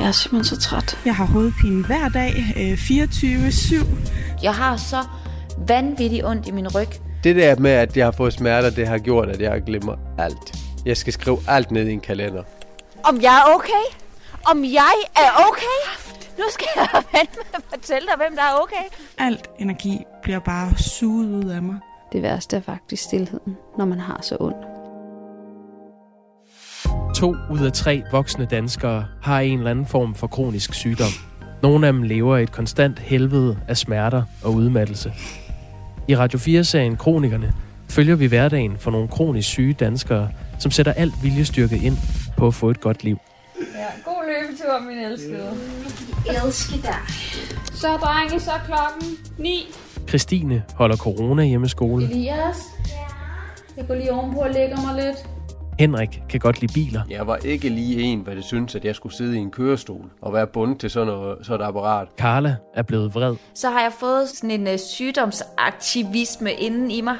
Jeg er simpelthen så træt. Jeg har hovedpine hver dag, øh, 24-7. Jeg har så vanvittigt ondt i min ryg. Det der med, at jeg har fået smerter, det har gjort, at jeg glemmer alt. Jeg skal skrive alt ned i en kalender. Om jeg er okay? Om jeg er okay? Nu skal jeg vente med at fortælle dig, hvem der er okay. Alt energi bliver bare suget ud af mig. Det værste er faktisk stillheden, når man har så ondt. To ud af tre voksne danskere har en eller anden form for kronisk sygdom. Nogle af dem lever i et konstant helvede af smerter og udmattelse. I Radio 4-serien Kronikerne følger vi hverdagen for nogle kronisk syge danskere, som sætter alt viljestyrke ind på at få et godt liv. Ja, god løbetur, min elskede. Elsker dig. Så drenge, så klokken 9. Christine holder corona hjemmeskole. Elias? Jeg går lige ovenpå og lægger mig lidt. Henrik kan godt lide biler. Jeg var ikke lige en, hvad det synes, at jeg skulle sidde i en kørestol og være bundet til sådan, noget, sådan et apparat. Karla er blevet vred. Så har jeg fået sådan en uh, sygdomsaktivisme inden i mig.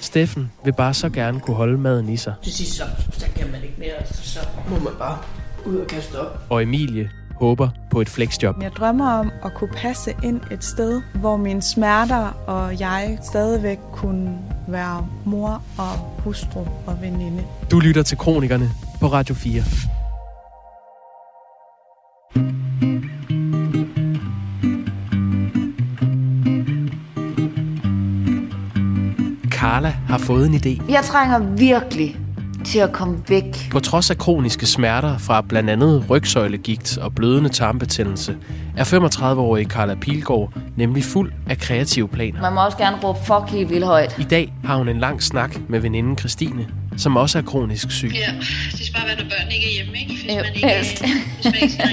Steffen vil bare så gerne kunne holde maden i sig. Til sidst så, så kan man ikke mere, altså, så må man bare ud og kaste op. Og Emilie håber på et flexjob. Jeg drømmer om at kunne passe ind et sted, hvor mine smerter og jeg stadigvæk kunne være mor og hustru og veninde. Du lytter til Kronikerne på Radio 4. Carla har fået en idé. Jeg trænger virkelig til at komme væk. På trods af kroniske smerter fra blandt andet rygsøjlegigt og blødende tarmbetændelse, er 35-årige Carla Pilgaard nemlig fuld af kreative planer. Man må også gerne råbe fuck helt vildt højt. I dag har hun en lang snak med veninden Christine, som også er kronisk syg. Ja, det skal bare være, når børnene ikke er hjemme, ikke? Hvis Jo, man ikke, helst. hvis man ikke skal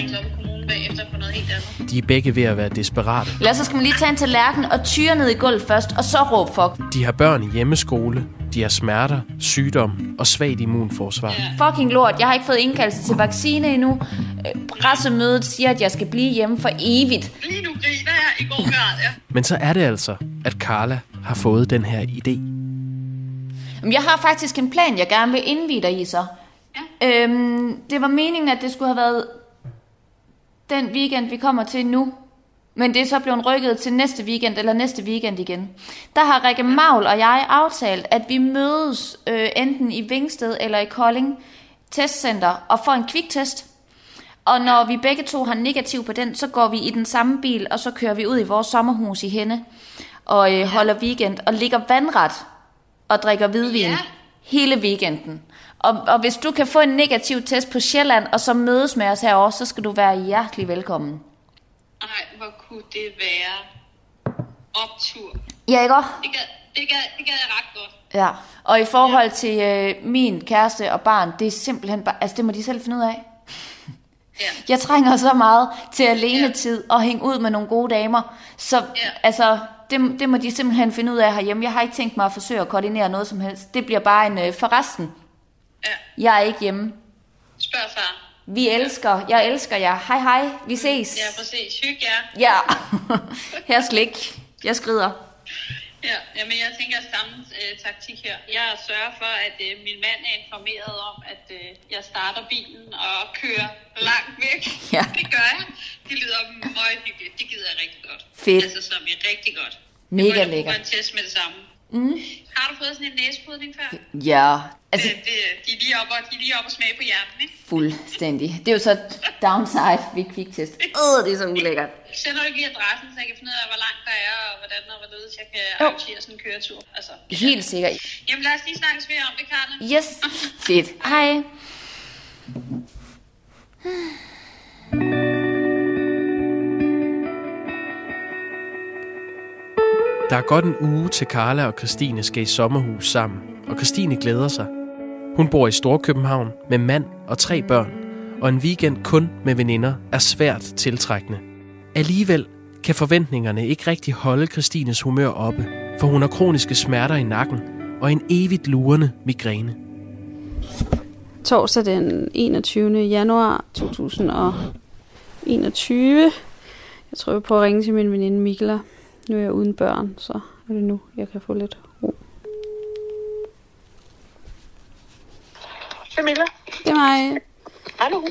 bagefter på noget helt andet. De er begge ved at være desperate. Ellers så skal man lige tage en tallerken og tyre ned i gulvet først, og så råbe fuck. De har børn i hjemmeskole, de har smerter, sygdom og svagt immunforsvar. Fucking lort, jeg har ikke fået indkaldelse til vaccine endnu. Øh, Pressemødet siger, at jeg skal blive hjemme for evigt. Lige nu griner jeg, i går grad jeg. Men så er det altså, at Carla har fået den her idé. Men Jeg har faktisk en plan, jeg gerne vil indvide dig i så. Ja. Øhm, det var meningen, at det skulle have været den weekend, vi kommer til nu. Men det er så blevet rykket til næste weekend, eller næste weekend igen. Der har Rikke Maul og jeg aftalt, at vi mødes øh, enten i Vingsted eller i Kolding testcenter og får en kviktest. Og når vi begge to har negativ på den, så går vi i den samme bil, og så kører vi ud i vores sommerhus i Henne og øh, holder weekend og ligger vandret og drikker hvidvin Ja. hele weekenden. Og, og hvis du kan få en negativ test på Sjælland, og så mødes med os herovre, så skal du være hjertelig velkommen. Ej, hvor kunne det være optur. Ja, ikke også? Det gad, det gad, det gad jeg ret godt. Ja. Og i forhold ja. til øh, min kæreste og barn, det er simpelthen bare, altså det må de selv finde ud af. Ja. Jeg trænger så meget til alenetid og hænge ud med nogle gode damer. Så Ja. altså, det, det må de simpelthen finde ud af herhjemme. Jeg har ikke tænkt mig at forsøge at koordinere noget som helst. Det bliver bare en øh, forresten. Ja. Jeg er ikke hjemme. Spørg far. Vi elsker. Jeg elsker jer. Hej hej. Vi ses. Ja, præcis. Hyg jer. Ja. Her slik. Jeg skrider. Ja, jamen jeg tænker samme øh, taktik her. Jeg sørger for, at øh, min mand er informeret om, at øh, jeg starter bilen og kører langt væk. Ja. Det gør jeg. Det lyder meget hyggeligt. Det gider jeg rigtig godt. Fedt. Altså som i rigtig godt. Mega jeg må lækkert. en test med det samme. Mm. Har du fået sådan en næsepudning før? Ja. Altså, Det, det, de, er lige op og, de er lige op og smage på hjernen, ikke? fuldstændig. Det er jo så downside ved kviktest. Øh, det er så ulækkert. Sender du ikke lige adressen, så jeg kan finde ud af, hvor langt der er, og hvordan og hvorledes jeg kan Jo. arrangere sådan en køretur. Altså, Helt sikkert. Jamen lad os lige snakkes mere om det, Karne. Yes. Fedt. Hej. Der er godt en uge til Carla og Christine skal i sommerhus sammen, og Christine glæder sig. Hun bor i Storkøbenhavn med mand og tre børn, og en weekend kun med veninder er svært tiltrækkende. Alligevel kan forventningerne ikke rigtig holde Christines humør oppe, for hun har kroniske smerter i nakken og en evigt lurende migræne. Torsdag den 21. januar 2021. Jeg tror, jeg prøver at ringe til min veninde Mikla. Nu er jeg uden børn, så er det nu, jeg kan få lidt ro. Camilla. Det er mig. Hallo.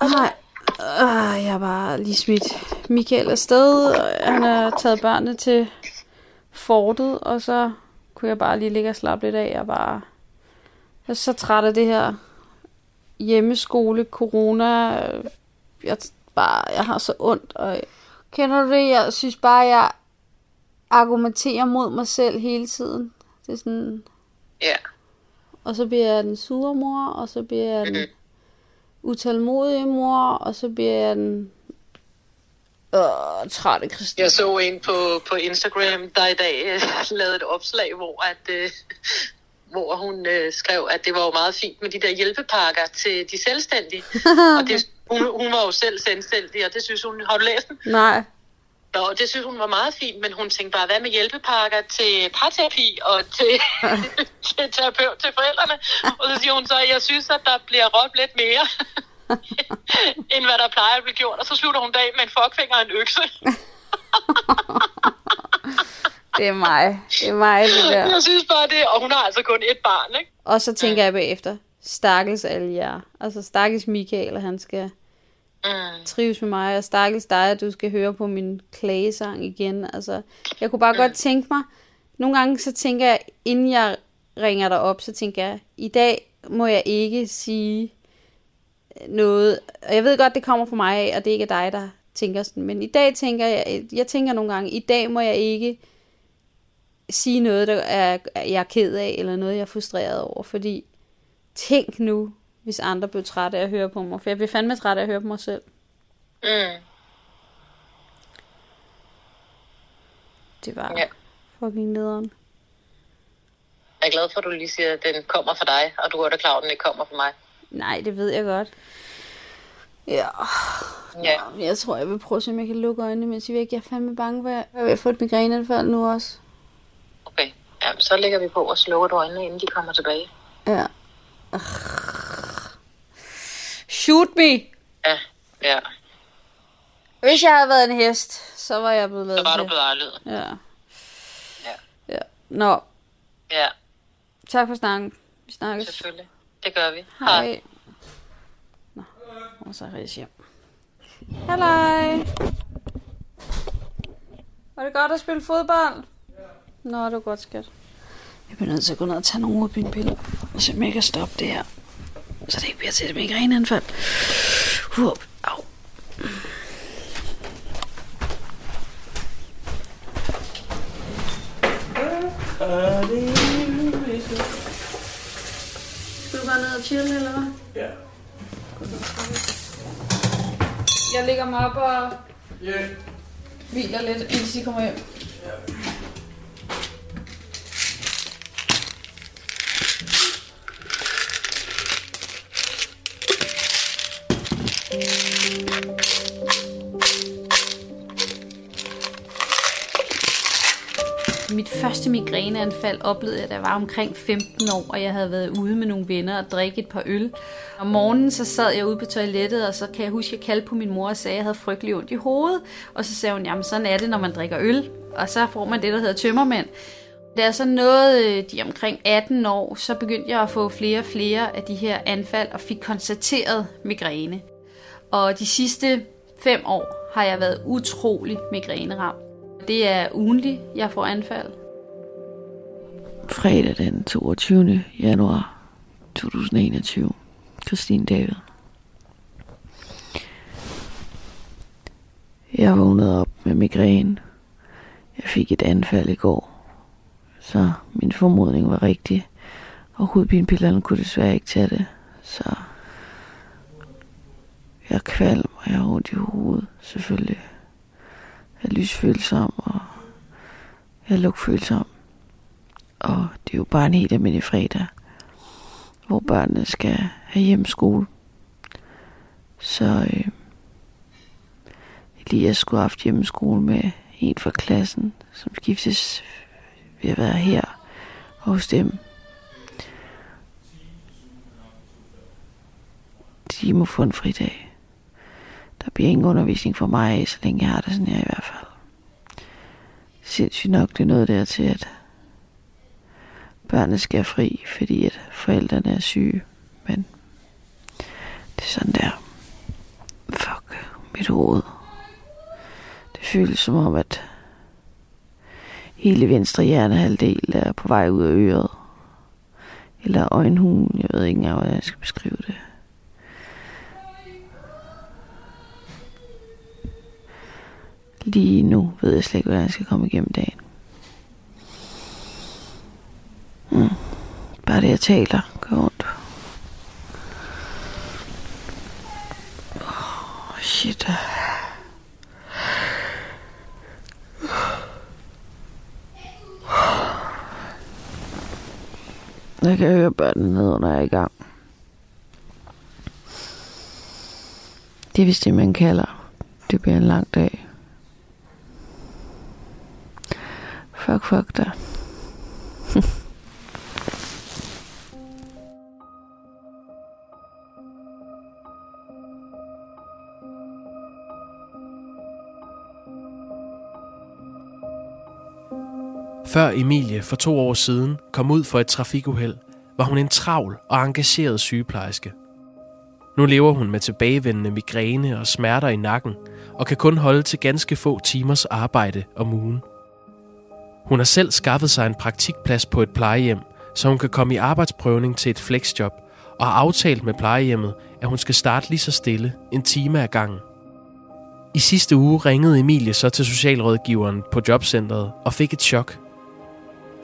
Nej, øh, jeg har bare lige smidt Michael afsted. Han har taget børnene til fortet, og så kunne jeg bare lige ligge og slappe lidt af. Jeg er bare jeg er så træt af det her hjemmeskole, corona. Jeg, bare, jeg har så ondt. Og kender du det? Jeg synes bare, jeg argumenterer mod mig selv hele tiden. Det er sådan... Ja. Og så bliver jeg den sure mor, og så bliver jeg den utålmodige mor, og så bliver jeg den øh, trætte Christine. Jeg så en på, på Instagram, der i dag øh, lavede et opslag, hvor at... Øh, hvor hun øh, skrev, at det var jo meget fint med de der hjælpepakker til de selvstændige. og det, hun, hun var jo selv selvstændig, og det synes hun... Har du læst den? Nej. Nå, det synes hun var meget fint, men hun tænkte bare, hvad med hjælpepakker til parterapi og til, til terapeut til forældrene? Og så siger hun så, at jeg synes, at der bliver råbt lidt mere, end hvad der plejer at blive gjort. Og så slutter hun dag med en fuckfinger og en økse. Det er mig. Det er mig, det der. Jeg synes bare det, og hun har altså kun et barn, ikke? Og så tænker jeg bagefter, stakkels alle jer. Altså stakkels Michael, og han skal Mm. trives med mig, og stakkels dig, at du skal høre på min klagesang igen. Altså, jeg kunne bare godt tænke mig, nogle gange så tænker jeg, inden jeg ringer dig op, så tænker jeg, i dag må jeg ikke sige noget, og jeg ved godt, det kommer fra mig af, og det ikke er dig, der tænker sådan, men i dag tænker jeg, jeg tænker nogle gange, i dag må jeg ikke sige noget, der er, jeg er ked af, eller noget, jeg er frustreret over, fordi tænk nu, hvis andre blev trætte af at høre på mig, for jeg bliver fandme træt af at høre på mig selv. Mm. Det var Ja. fucking nederen. Jeg er glad for, at du lige siger, at den kommer fra dig, og du er da klar, at den ikke kommer fra mig. Nej, det ved jeg godt. Ja, Ja. jeg tror, jeg vil prøve at se, om jeg kan lukke øjnene, mens er væk. Jeg er fandme bange for, at jeg vil få et migræneanfald nu også. Okay. Ja, så lægger vi på og slukker du øjnene, inden de kommer tilbage. Ja. Shoot me! Ja, ja. Hvis jeg havde været en hest, så var jeg blevet Så lavet var du blevet afledet. Ja. Ja. ja. Nå, Ja, tak for snakken. Vi snakkes. selvfølgelig. Det gør vi. Hej. Nå, og så er hjem. Halløj. Var det godt at spille fodbold? Nå, det var godt, skat. Jeg bliver nødt til at gå ned og tage nogle hovedpinepiller, og se om jeg kan stoppe det her. Så det ikke bliver til et migræneanfald. Uh, au. Skal du bare ned og chille, eller hvad? Ja. Jeg lægger mig op og hviler lidt, indtil de kommer hjem. Mit første migræneanfald oplevede jeg, da jeg var omkring 15 år, og jeg havde været ude med nogle venner og drikke et par øl. Om morgenen så sad jeg ude på toilettet, og så kan jeg huske, at jeg kaldte på min mor og sagde, at jeg havde frygtelig ondt i hovedet. Og så sagde hun, jamen sådan er det, når man drikker øl. Og så får man det, der hedder tømmermænd. Da jeg så nåede øh, de omkring 18 år, så begyndte jeg at få flere og flere af de her anfald og fik konstateret migræne. Og de sidste fem år har jeg været utrolig migræneram. Det er ugenligt, jeg får anfald. Fredag den 22. januar 2021. Christine David. Jeg vågnede op med migræne. Jeg fik et anfald i går. Så min formodning var rigtig. Og hovedpinepillerne kunne desværre ikke tage det. Så jeg er kvalm, og jeg har ondt i hovedet, selvfølgelig. Jeg er lysfølsom, og jeg er lugtfølsom. Og det er jo bare en helt almindelig fredag, hvor børnene skal have hjemmeskole. Så øh, Elias skulle have haft hjemmeskole med en fra klassen, som skiftes ved at være her og hos dem. De må få en fridag. Der bliver ingen undervisning for mig, så længe jeg har det sådan her i hvert fald. Sindssygt nok, det er noget der til, at børnene skal fri, fordi at forældrene er syge. Men det er sådan der. mit hoved. Det føles som om, at hele venstre hjernehalvdel er på vej ud af øret. Eller øjenhugen, jeg ved ikke engang, hvordan jeg skal beskrive det. Lige nu ved jeg slet ikke, hvordan jeg skal komme igennem dagen. Mm. Bare det, jeg taler, gør ondt. Oh, shit. Jeg kan høre børnene ned, når jeg er i gang. Det er vist det, man kalder. Det bliver en lang dag. Fuck, fuck. Før Emilie for to år siden kom ud for et trafikuheld, var hun en travl og engageret sygeplejerske. Nu lever hun med tilbagevendende migræne og smerter i nakken, og kan kun holde til ganske få timers arbejde om ugen. Hun har selv skaffet sig en praktikplads på et plejehjem, så hun kan komme i arbejdsprøvning til et flexjob, og har aftalt med plejehjemmet, at hun skal starte lige så stille en time ad gangen. I sidste uge ringede Emilie så til socialrådgiveren på jobcentret og fik et chok.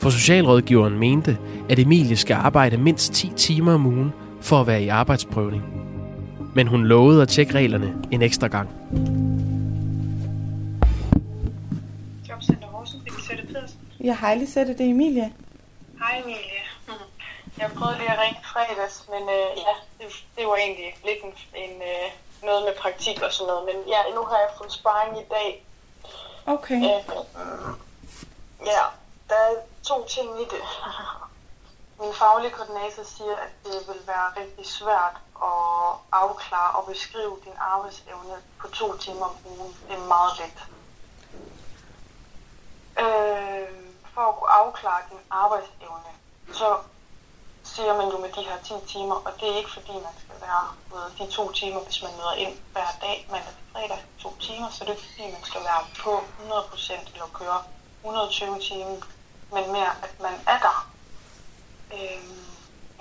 For socialrådgiveren mente, at Emilie skal arbejde mindst 10 timer om ugen for at være i arbejdsprøvning. Men hun lovede at tjekke reglerne en ekstra gang. Ja, hej Lisette, det er Emilie. Hej Emilie. Jeg prøvede lige at ringe fredags, men øh, ja, det, det var egentlig lidt en, en øh, noget med praktik og sådan noget. Men ja, nu har jeg fået sparring i dag. Okay. Øh, ja, der er to ting i det. Min faglige koordinator siger, at det vil være rigtig svært at afklare og beskrive din arbejdsevne på to timer om ugen. Det er meget let. Øh, for at kunne afklare din arbejdsevne, så siger man jo med de her 10 timer, og det er ikke fordi, man skal være ved de to timer, hvis man møder ind hver dag, mandag til fredag, to timer, så det er fordi, man skal være på 100% eller køre 120 timer, men mere, at man er der, øh,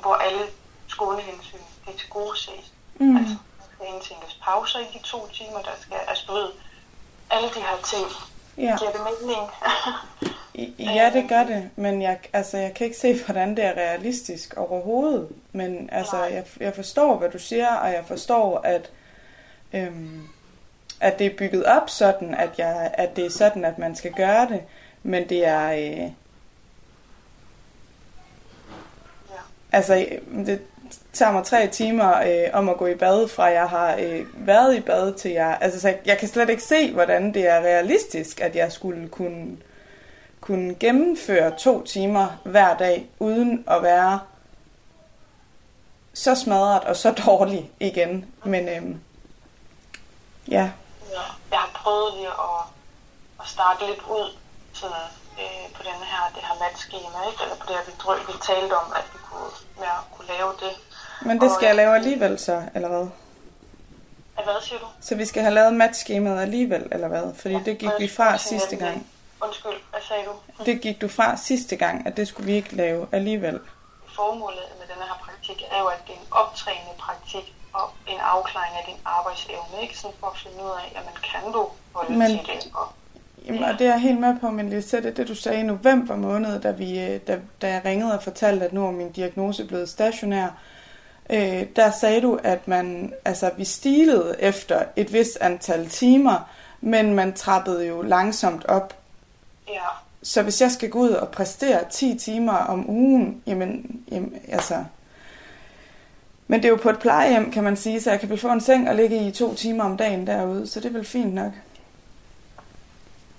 hvor alle skånehensyn, det er til gode ses. Mm. Altså, der skal indtænkes pauser i de to timer, der skal, altså du ved, alle de her ting, Ja. giver det mening? Ja, det gør det, men jeg, altså, jeg kan ikke se, hvordan det er realistisk overhovedet. Men altså, jeg, jeg forstår, hvad du siger, og jeg forstår, at, øhm, at det er bygget op sådan, at, jeg, at det er sådan, at man skal gøre det. Men det er... Øh, Altså, det tager mig tre timer øh, om at gå i bad, fra jeg har øh, været i bad til jeg... Altså, så jeg, jeg kan slet ikke se, hvordan det er realistisk, at jeg skulle kunne, kunne gennemføre to timer hver dag, uden at være så smadret og så dårlig igen. Men øhm, ja, Ja, jeg har prøvet lige at, at starte lidt ud sådan, øh, på den her, det her matskema, ikke? eller på det her, vi, drøb, vi talte om, at vi kunne, ja, kunne lave det men det skal jeg lave alligevel så, eller hvad? At, hvad siger du? Så vi skal have lavet matchskemaet alligevel, eller hvad? Fordi det gik vi fra sidste gang. Undskyld, hvad sagde du? Det gik du fra sidste gang, at det skulle vi ikke lave alligevel. Formålet med denne her praktik er jo, at det er en optrænende praktik og en afklaring af din arbejdsevne, ikke? Sådan for at finde ud af, jamen kan du holde Men- til det? Og, Jamen, og det er jeg helt med på, men Lisette, det du sagde i november måned, da, vi, øh, da, da jeg ringede og fortalte, at nu er min diagnose blevet stationær, øh, der sagde du, at man, altså, vi stilede efter et vist antal timer, men man trappede jo langsomt op. ja, Så hvis jeg skal gå ud og præstere 10 timer om ugen, jamen, jamen altså... Men det er jo på et plejehjem, kan man sige, så jeg kan få en seng og ligge i to timer om dagen derude, så det er vel fint nok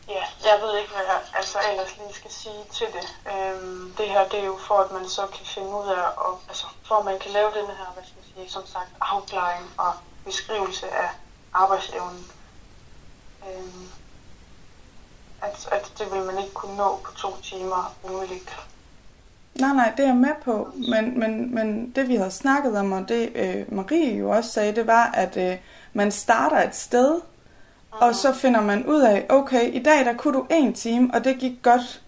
ja, jeg ved ikke, hvad jeg altså, ellers lige skal sige til det. Øhm, det her, det er jo for, at man så kan finde ud af, og, altså, for at man kan lave den her, hvad skal jeg sige, som sagt, afklaring og beskrivelse af arbejdsevnen. Øhm, at, at det vil man ikke kunne nå på to timer umuligt. Nej, nej, det er jeg med på, men, men, men det vi havde snakket om, og det øh, Marie jo også sagde, det var, at øh, man starter et sted, og så finder man ud af, okay, i dag der kunne du en time, og det gik godt.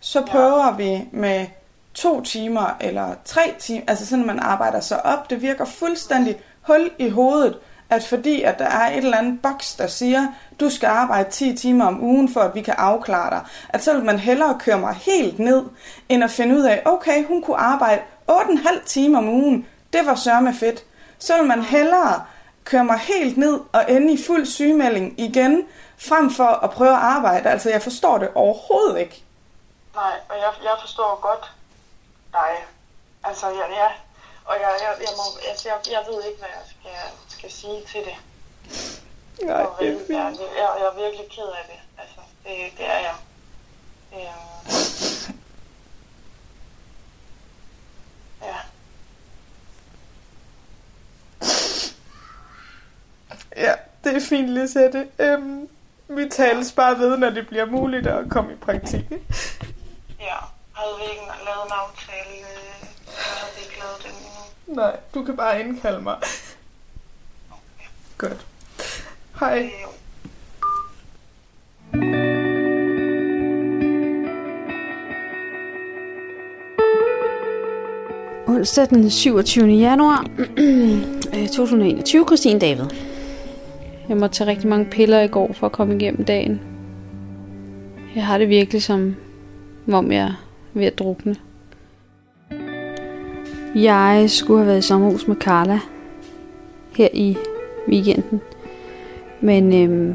Så prøver vi med to timer eller tre timer, altså sådan, at man arbejder sig op. Det virker fuldstændig hul i hovedet, at fordi at der er et eller andet boks, der siger, du skal arbejde 10 timer om ugen, for at vi kan afklare dig, at så vil man hellere køre mig helt ned, end at finde ud af, okay, hun kunne arbejde 8,5 timer om ugen, det var sørme fedt. Så vil man hellere køre mig helt ned og ende i fuld sygemelding igen, frem for at prøve at arbejde. Altså, jeg forstår det overhovedet ikke. Nej, og jeg, jeg forstår godt dig. Altså, jeg, jeg, og jeg, jeg, jeg, må, altså, jeg, jeg ved ikke, hvad jeg skal, skal sige til det. Nej, Og det er rigtig ærligt. Jeg, jeg er virkelig ked af det. Altså, det, det er jeg. Øhm. Ja. Ja, det er fint, Lisette. Øhm, vi tales bare ved, når det bliver muligt at komme i praktik. Ja, havde vi ikke lavet en aftale, øh, så havde vi ikke lavet den endnu. Nej, du kan bare indkalde mig. Godt. Hej. Onsdag den 27. januar øh, 2021. Christine David. Jeg måtte tage rigtig mange piller i går for at komme igennem dagen. Jeg har det virkelig som, om jeg er ved at drukne. Jeg skulle have været i sommerhus med Carla her i weekenden. Men, øhm,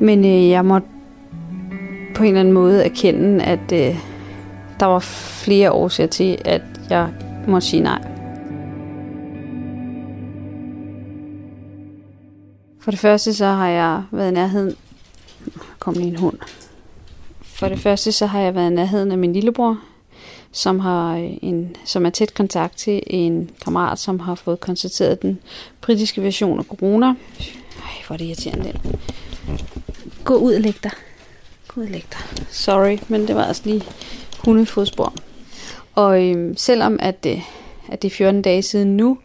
men øh, jeg måtte på en eller anden måde erkende, at øh, der var flere årsager til, at jeg måtte sige nej. For det første så har jeg været i nærheden... Kom lige en hund. For det første så har jeg været i nærheden af min lillebror, som, har øh, en, som er tæt kontakt til en kammerat, som har fået konstateret den britiske version af corona. Ej, hvor er det irriterende den. Gå ud og læg dig. Gå ud og læg dig. Sorry, men det var altså lige hundefodspor. Og øhm, selvom at, det, at det er 14 dage siden nu,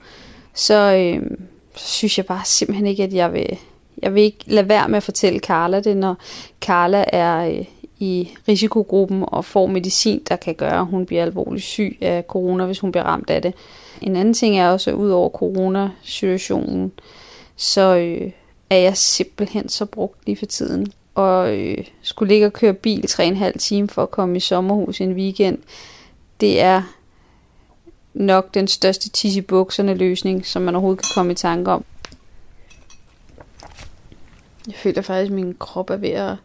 så, øhm, synes jeg bare simpelthen ikke, at jeg vil, jeg vil ikke lade være med at fortælle Carla det, når Carla er øh, i risikogruppen og får medicin, der kan gøre, at hun bliver alvorligt syg af corona, hvis hun bliver ramt af det. En anden ting er også, at ud over coronasituationen, så øh, er jeg simpelthen så brugt lige for tiden. Og øh, skulle ligge og køre bil 3,5 time for at komme i sommerhus en weekend, det er nok den største tis i bukserne løsning, som man overhovedet kan komme i tanke om. Jeg føler faktisk, at min krop er ved at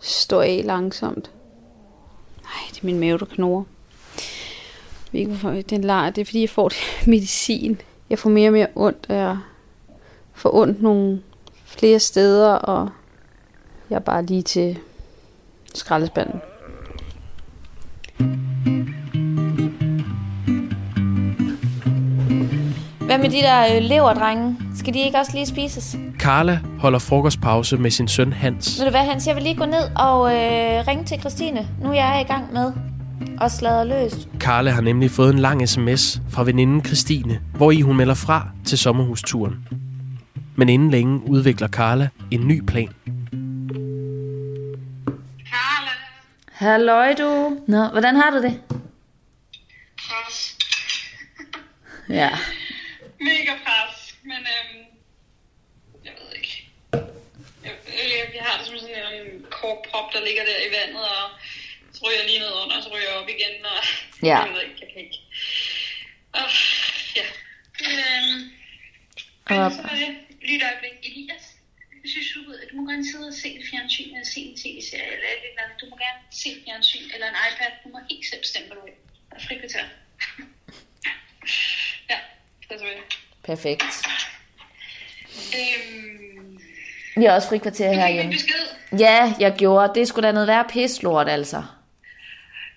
stå af langsomt. Nej, det er min mave, der knurrer. Jeg ved ikke, hvorfor den lager. Det er, fordi jeg får det medicin. Jeg får mere og mere ondt, og jeg får ondt nogle flere steder, og jeg er bare lige til skraldespanden. Hvad med de der øh, leverdrenge? Skal de ikke også lige spises? Carla holder frokostpause med sin søn Hans. Ved du hvad, Hans? Jeg vil lige gå ned og øh, ringe til Christine. Nu jeg er i gang med at sladre løs. Carla har nemlig fået en lang sms fra veninden Christine, hvor i hun melder fra til sommerhusturen. Men inden længe udvikler Carla en ny plan. Halløj du. Nå, hvordan har du det? Ja. Mega pres. Men øhm, jeg ved ikke. Jeg, jeg, jeg har det som sådan en korkprop, der ligger der i vandet, og så ryger jeg lige ned under, og så ryger jeg op igen, og Ja. jeg ved ikke, jeg kan ikke. Og, ja. Øhm, Og, så er det lige et øjeblik. Elias, jeg synes, du, du må gerne sidde og se et fjernsyn, eller se en tv-serie, eller et eller andet. Du må gerne se et fjernsyn, eller en iPad. Du må ikke selv bestemme, hvad du vil. Der er frikvarter. ja, det er perfekt. Øhm, Vi har også frikvarter fik herhjemme. besked. Ja, jeg gjorde. Det skulle da noget være pislort, altså.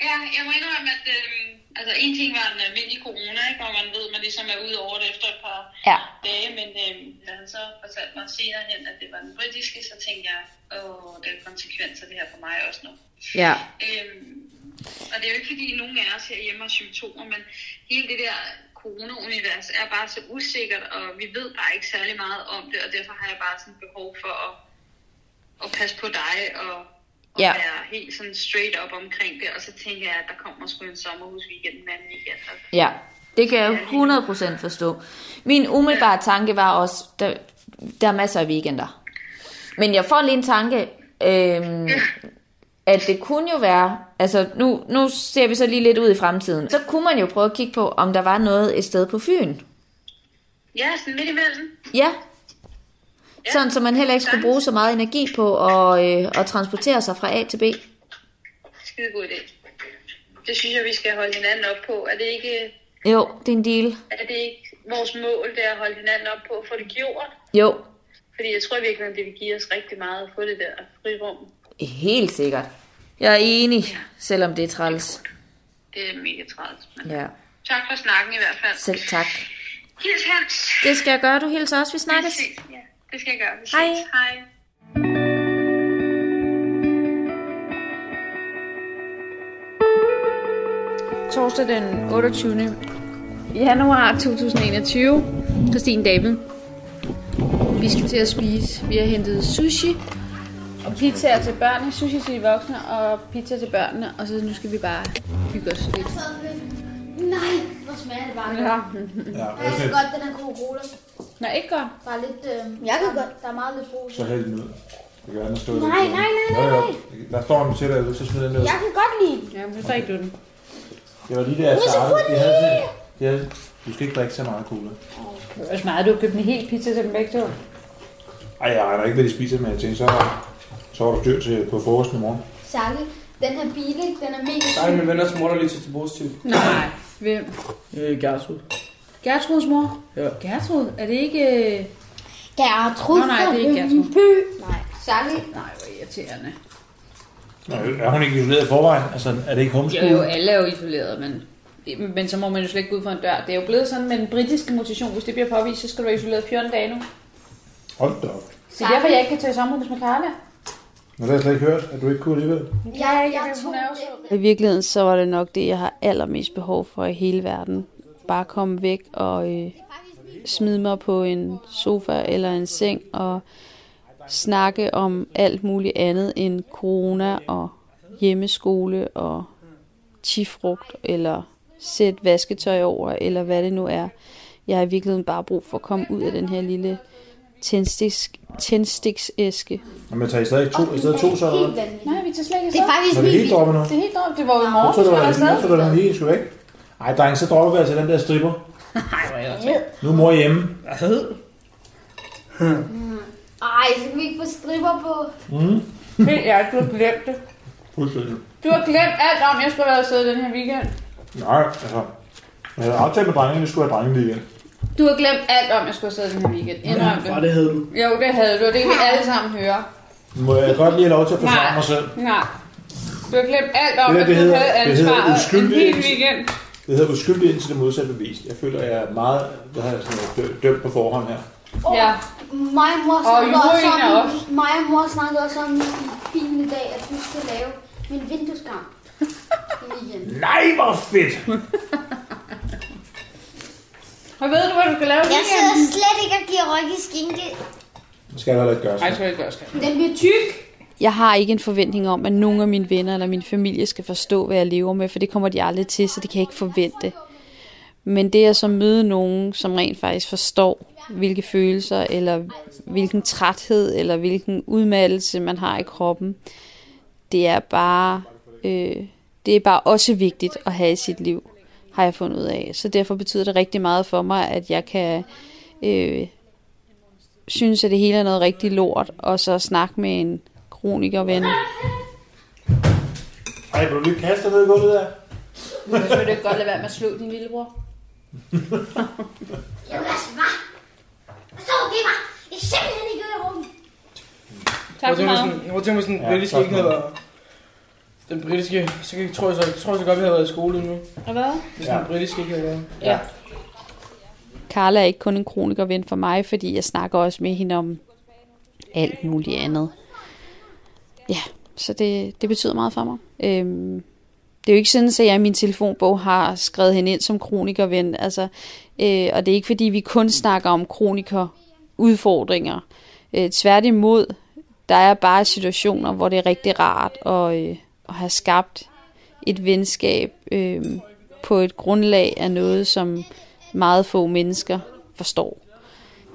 Ja, jeg må indrømme, at øhm, altså, en ting var en almindelig corona, ikke, hvor man ved, at man ligesom er ude over det efter et par Ja. dage, men øhm, da han så fortalte mig senere hen, at det var den britiske, så tænkte jeg, åh, det er konsekvenser det her for mig også nu. Ja. Øhm, og det er jo ikke fordi nogen af os herhjemme har symptomer, men hele det der corona-univers er bare så usikkert, og vi ved bare ikke særlig meget om det, og derfor har jeg bare sådan behov for at, at passe på dig og, og Ja. ja. være helt sådan straight up omkring det, og så tænker jeg, at der kommer sgu en sommerhusweekend den anden weekend. Altså. Ja, det kan jeg jo 100% forstå. Min umiddelbare tanke var også, der, der er masser af weekender. Men jeg får lige en tanke, øhm, at det kunne jo være, altså nu, nu ser vi så lige lidt ud i fremtiden, så kunne man jo prøve at kigge på, om der var noget et sted på Fyn. Ja, sådan midt imellem. Ja. Sådan, så man heller ikke skulle bruge så meget energi på at, øh, at transportere sig fra A til B. Skide god idé. Det synes jeg, vi skal holde hinanden op på. Er det ikke, Jo, det er en deal. er det ikke vores mål, det er at holde hinanden op på at få det gjort? Jo, Fordi jeg tror virkelig, det vil give os rigtig meget at få det der frirum. helt sikkert. Jeg er enig, selvom det er træls. Det er mega træls. Men Ja, tak for snakken i hvert fald. selv tak. Hils Hans. Det skal jeg gøre, du hilser også, vi snakkes. Vi. Ja, det skal jeg gøre. Vi Hej. ses. Hej. Torsdag den 28. januar 2021. Christine David. Vi skal til at spise. Vi har hentet sushi og pizzaer til børnene. Sushi til de voksne og pizza til børnene. Og så nu skal vi bare hygge os lidt. Nej, hvor smager det bare Ja. Ja, Jeg kan godt den her Coca-Cola. Nå, ikke godt. Bare lidt... Øh, jeg kan godt. Der er meget lidt brus. Så hæld den ud. Det kan den står Nej, nej, nej, nej, jo. Der står en til dig, så smid den ud. Jeg kan godt lide. Ja, men så drikker du den. Det var lige der, jeg startede. få den De havde lige. sådan, de havde, du skal ikke drikke så meget cola. Hvor meget du har købt en hel pizza til dem begge to. Ej, jeg regner ikke, hvad de spiser, men jeg tænkte, så, så var du dyr til på frokosten i morgen. Særligt. Den her bil, den er mega Der er syg. min venner, som lige til positivt. Nej. Hvem? Øh, Gertrud. Gertruds mor? Ja. Gertrud? Er det ikke... øh, Gertrud Nå, nej, det er ikke Gertrud. Nej, særligt. Nej, hvor irriterende. Nå, Er hun ikke isoleret i forvejen? Altså, er det ikke Jo, homeschool? jo, alle er jo isoleret, men, men så må man jo slet ikke gå ud for en dør. Det er jo blevet sådan med den britiske mutation. Hvis det bliver påvist, så skal du være isoleret 14 dage nu. Hold da op. Er derfor, jeg ikke kan tage i sommerhus med Carla. Nå, det har jeg slet ikke hørt, at du ikke kunne alligevel. Jeg, jeg, jeg tog I virkeligheden så var det nok det, jeg har allermest behov for i hele verden. Bare komme væk og øh, smide mig på en sofa eller en seng og snakke om alt muligt andet end corona og hjemmeskole og tifrugt eller sætte vasketøj over eller hvad det nu er. Jeg har i virkeligheden bare brug for at komme ud af den her lille tændstiks, tændstiksæske. Jamen, jeg tager i stedet to, i stedet to så. Nej, vi tager slet ikke Det er faktisk Var det helt droppet nu? Det er helt dårligt. Det var jo i Jeg morgen, tror, vi det skulle var, afsted. jeg tror, det var lige, skulle ikke. Ej, dreng, så dropper vi altså den der stripper. Nu er mor hjemme. Ej, så kan vi ikke få stripper på. Mm. Helt ærligt, du har glemt det. Fuldstændig. Du har glemt alt om, jeg skulle have været afsted den her weekend. Nej, altså. Jeg havde aftalt med drengene, at vi skulle have drengene igen. Du har glemt alt om, jeg skulle have afsted den her weekend. Indrøm det. Ja, det havde du. Jo, det havde du, og det kan vi alle sammen høre. Må jeg godt lige have lov til at forsvare mig selv? Nej. Du har glemt alt om, Det der, at det du hedder- havde det hedder ansvaret en hel weekend. Det hedder uskyldig indtil det modsatte bevist. Jeg føler, at jeg er meget hvad har jeg sådan, dø- dømt på forhånd her. Ja. Mig og mor Og snakkede også juryen er om, også. mig og mor snakkede også om i bilen i dag, at du skal lave min vindueskarm. Nej, hvor fedt! Og ved du, hvad du skal lave Jeg sidder slet ikke og giver ryg i skinke. Det skal jeg heller ikke gøre. Nej, det skal jeg ikke gøre, skal. Den bliver tyk. Jeg har ikke en forventning om, at nogen af mine venner eller min familie skal forstå, hvad jeg lever med, for det kommer de aldrig til, så det kan jeg ikke forvente. Men det at så møde nogen, som rent faktisk forstår, hvilke følelser, eller hvilken træthed, eller hvilken udmattelse man har i kroppen, det er bare, øh, det er bare også vigtigt at have i sit liv, har jeg fundet ud af. Så derfor betyder det rigtig meget for mig, at jeg kan øh, synes, at det hele er noget rigtig lort, og så snakke med en kronikerven. Ej, vil du lige kaste ned i gulvet der? Så vil du ikke godt lade være med at slå din lillebror. Jonas, hvad? Hvad så det var? Jeg simpelthen ikke i rummet. Tak for Hvor meget. tænker, hvor tænker sådan, den Ja, britiske tak ikke havde for været... Den britiske, så kan- tror jeg så, tror jeg så godt, vi havde været i skole nu. Og hvad? Hvis Ja. den britiske ikke havde været. Ja. Carla er ikke kun en kronikerven for mig, fordi jeg snakker også med hende om alt muligt andet. Ja, så det, det betyder meget for mig. Øhm, det er jo ikke sådan, at jeg i min telefonbog har skrevet hende ind som kronikerven. Altså, øh, og det er ikke fordi, vi kun snakker om kronikerudfordringer. Øh, tværtimod, der er bare situationer, hvor det er rigtig rart at, øh, at have skabt et venskab øh, på et grundlag af noget, som meget få mennesker forstår.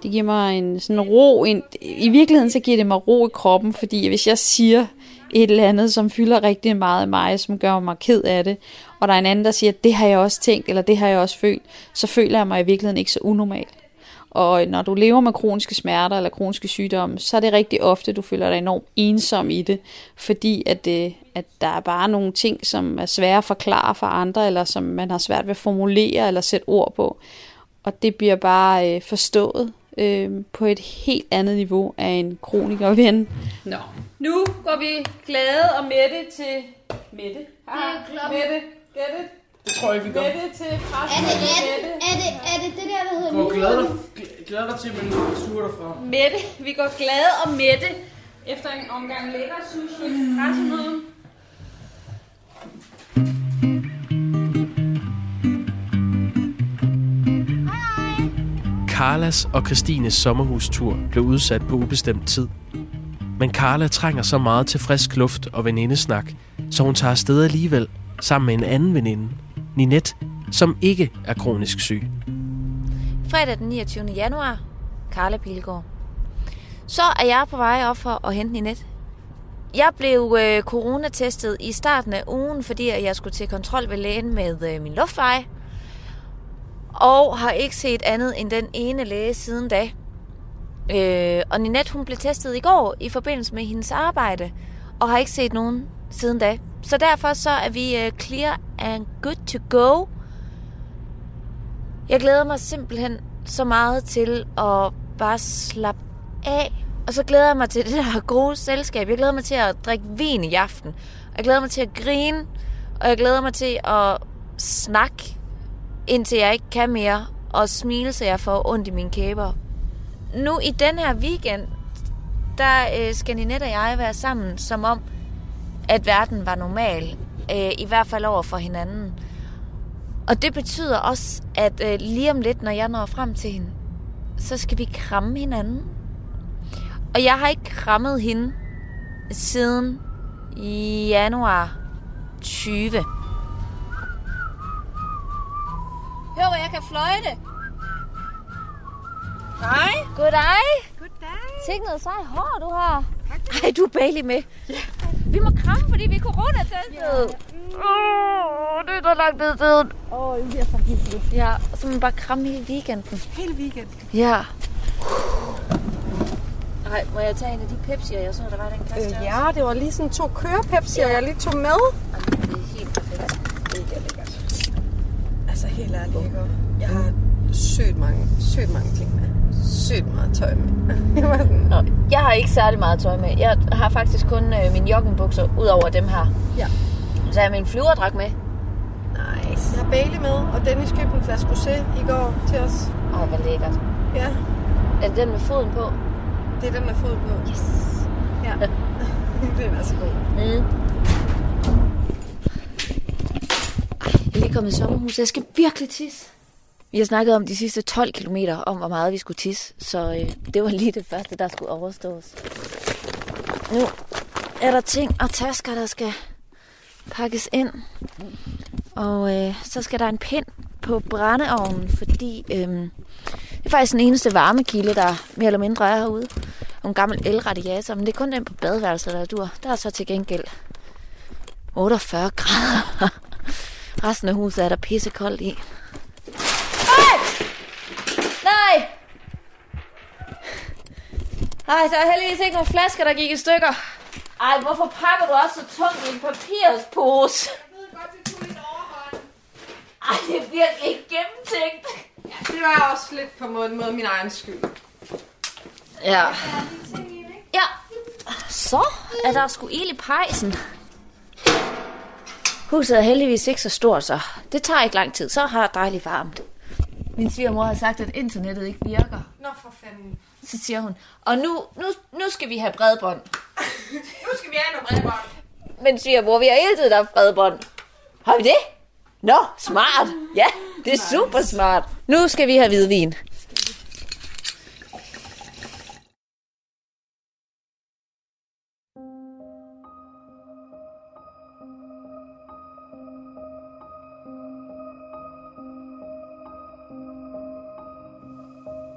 Det giver mig en sådan ro. En, I virkeligheden så giver det mig ro i kroppen, fordi hvis jeg siger et eller andet, som fylder rigtig meget af mig, som gør mig ked af det, og der er en anden, der siger, det har jeg også tænkt, eller det har jeg også følt, så føler jeg mig i virkeligheden ikke så unormal. Og når du lever med kroniske smerter eller kroniske sygdomme, så er det rigtig ofte, du føler dig enormt ensom i det, fordi at, det, at der er bare nogle ting, som er svære at forklare for andre, eller som man har svært ved at formulere eller sætte ord på. Og det bliver bare øh, forstået øh, på et helt andet niveau af en kronikerven. Nå. Nu går vi glade og Mette til... Mette? er klokken. Mette, get it? Det tror jeg ikke, vi gør. Mette til præsten. Er det, er, det, er, det, er det det der, der hedder Gå og glæd dig, nyheden? glæ- glæd dig til, men suger dig fra. Mette. Vi går glade og Mette efter en omgang lækker sushi. Pressemøde. Carlas og Christines sommerhustur blev udsat på ubestemt tid. Men Carla trænger så meget til frisk luft og venindesnak, så hun tager afsted alligevel sammen med en anden veninde, Ninette, som ikke er kronisk syg. Fredag den 29. januar, Karla Pilgaard. Så er jeg på vej op for at hente Ninette. Jeg blev øh, coronatestet i starten af ugen, fordi jeg skulle til kontrol ved lægen med øh, min luftveje. Og har ikke set andet end den ene læge siden da. Øh, og Ninette hun blev testet i går i forbindelse med hendes arbejde, og har ikke set nogen siden da. Så derfor så er vi øh, clear and good to go. Jeg glæder mig simpelthen så meget til at bare slappe af. Og så glæder jeg mig til det der gode selskab. Jeg glæder mig til at drikke vin i aften. Jeg glæder mig til at grine. Og jeg glæder mig til at snakke, indtil jeg ikke kan mere. Og smile, så jeg får ondt i mine kæber. Nu i den her weekend, der øh, skal Ninette og jeg være sammen, som om, at verden var normal. Øh, I hvert fald over for hinanden. Og det betyder også, at øh, lige om lidt, når jeg når frem til hende, så skal vi kramme hinanden. Og jeg har ikke krammet hende siden januar 20. Hør, hvor jeg kan fløjte. Hej. Goddag. Goddag. Tænk noget sej hår, du har. Ej, du er Bailey med. Vi må kramme, fordi vi er coronatestet. Åh, det er så lang tid siden. Åh, oh, det bliver så hyggeligt. Ja, så må man bare kramme hele weekenden. Hele weekenden. Ja. Nej, må jeg tage en af de Pepsi'er, jeg så, der var den kasse? Øh, ja, det var lige sådan to kørepepsier, jeg lige tog med. Det er helt perfekt. Det er lækkert. Altså helt ærligt? Jeg har sygt mange, sygt mange ting med. Sygt meget tøj med. jeg var sådan, Nå, jeg har ikke særlig meget tøj med. Jeg har faktisk kun øh, mine joggingbukser ud over dem her. Ja. Så jeg har min flyverdragt med. nice. Jeg har Bailey med, og Dennis købte en flaske rosé i går til os. Ej, hvor lækkert. Ja, Er det den med foden på? det er den med fod på. Yes. Ja. den er så god. Mm. Jeg er lige kommet i sommerhus. Jeg skal virkelig tisse. Vi har snakket om de sidste 12 km om, hvor meget vi skulle tisse. Så øh, det var lige det første, der skulle overstås. Nu er der ting og tasker, der skal pakkes ind. Og øh, så skal der en pind på brændeovnen, fordi øh, det er faktisk den eneste varmekilde, der mere eller mindre er herude. En gammel elradiator, men det er kun den på badeværelset, der dur. Der er så til gengæld 48 grader. Resten af huset er der pissekoldt i. Nej! Nej! Ej, der er heldigvis ikke nogen flasker, der gik i stykker. Ej, hvorfor pakker du også så tungt i en papirspose? Ej, det er virkelig ikke gennemtænkt. Det var også lidt på måde, måde min egen skyld. Ja. Ja. Så er der sgu ild i pejsen. Huset er heldigvis ikke så stort, så det tager ikke lang tid. Så har jeg dejligt varmt. Min svigermor har sagt, at internettet ikke virker. Nå for fanden. Så siger hun, og nu, nu, nu skal vi have bredbånd. Nu skal vi have noget bredbånd. Men svigermor, vi har hele tiden haft bredbånd. Har vi det? Nå, smart. Ja, det er super smart. Nu skal vi have hvidvin.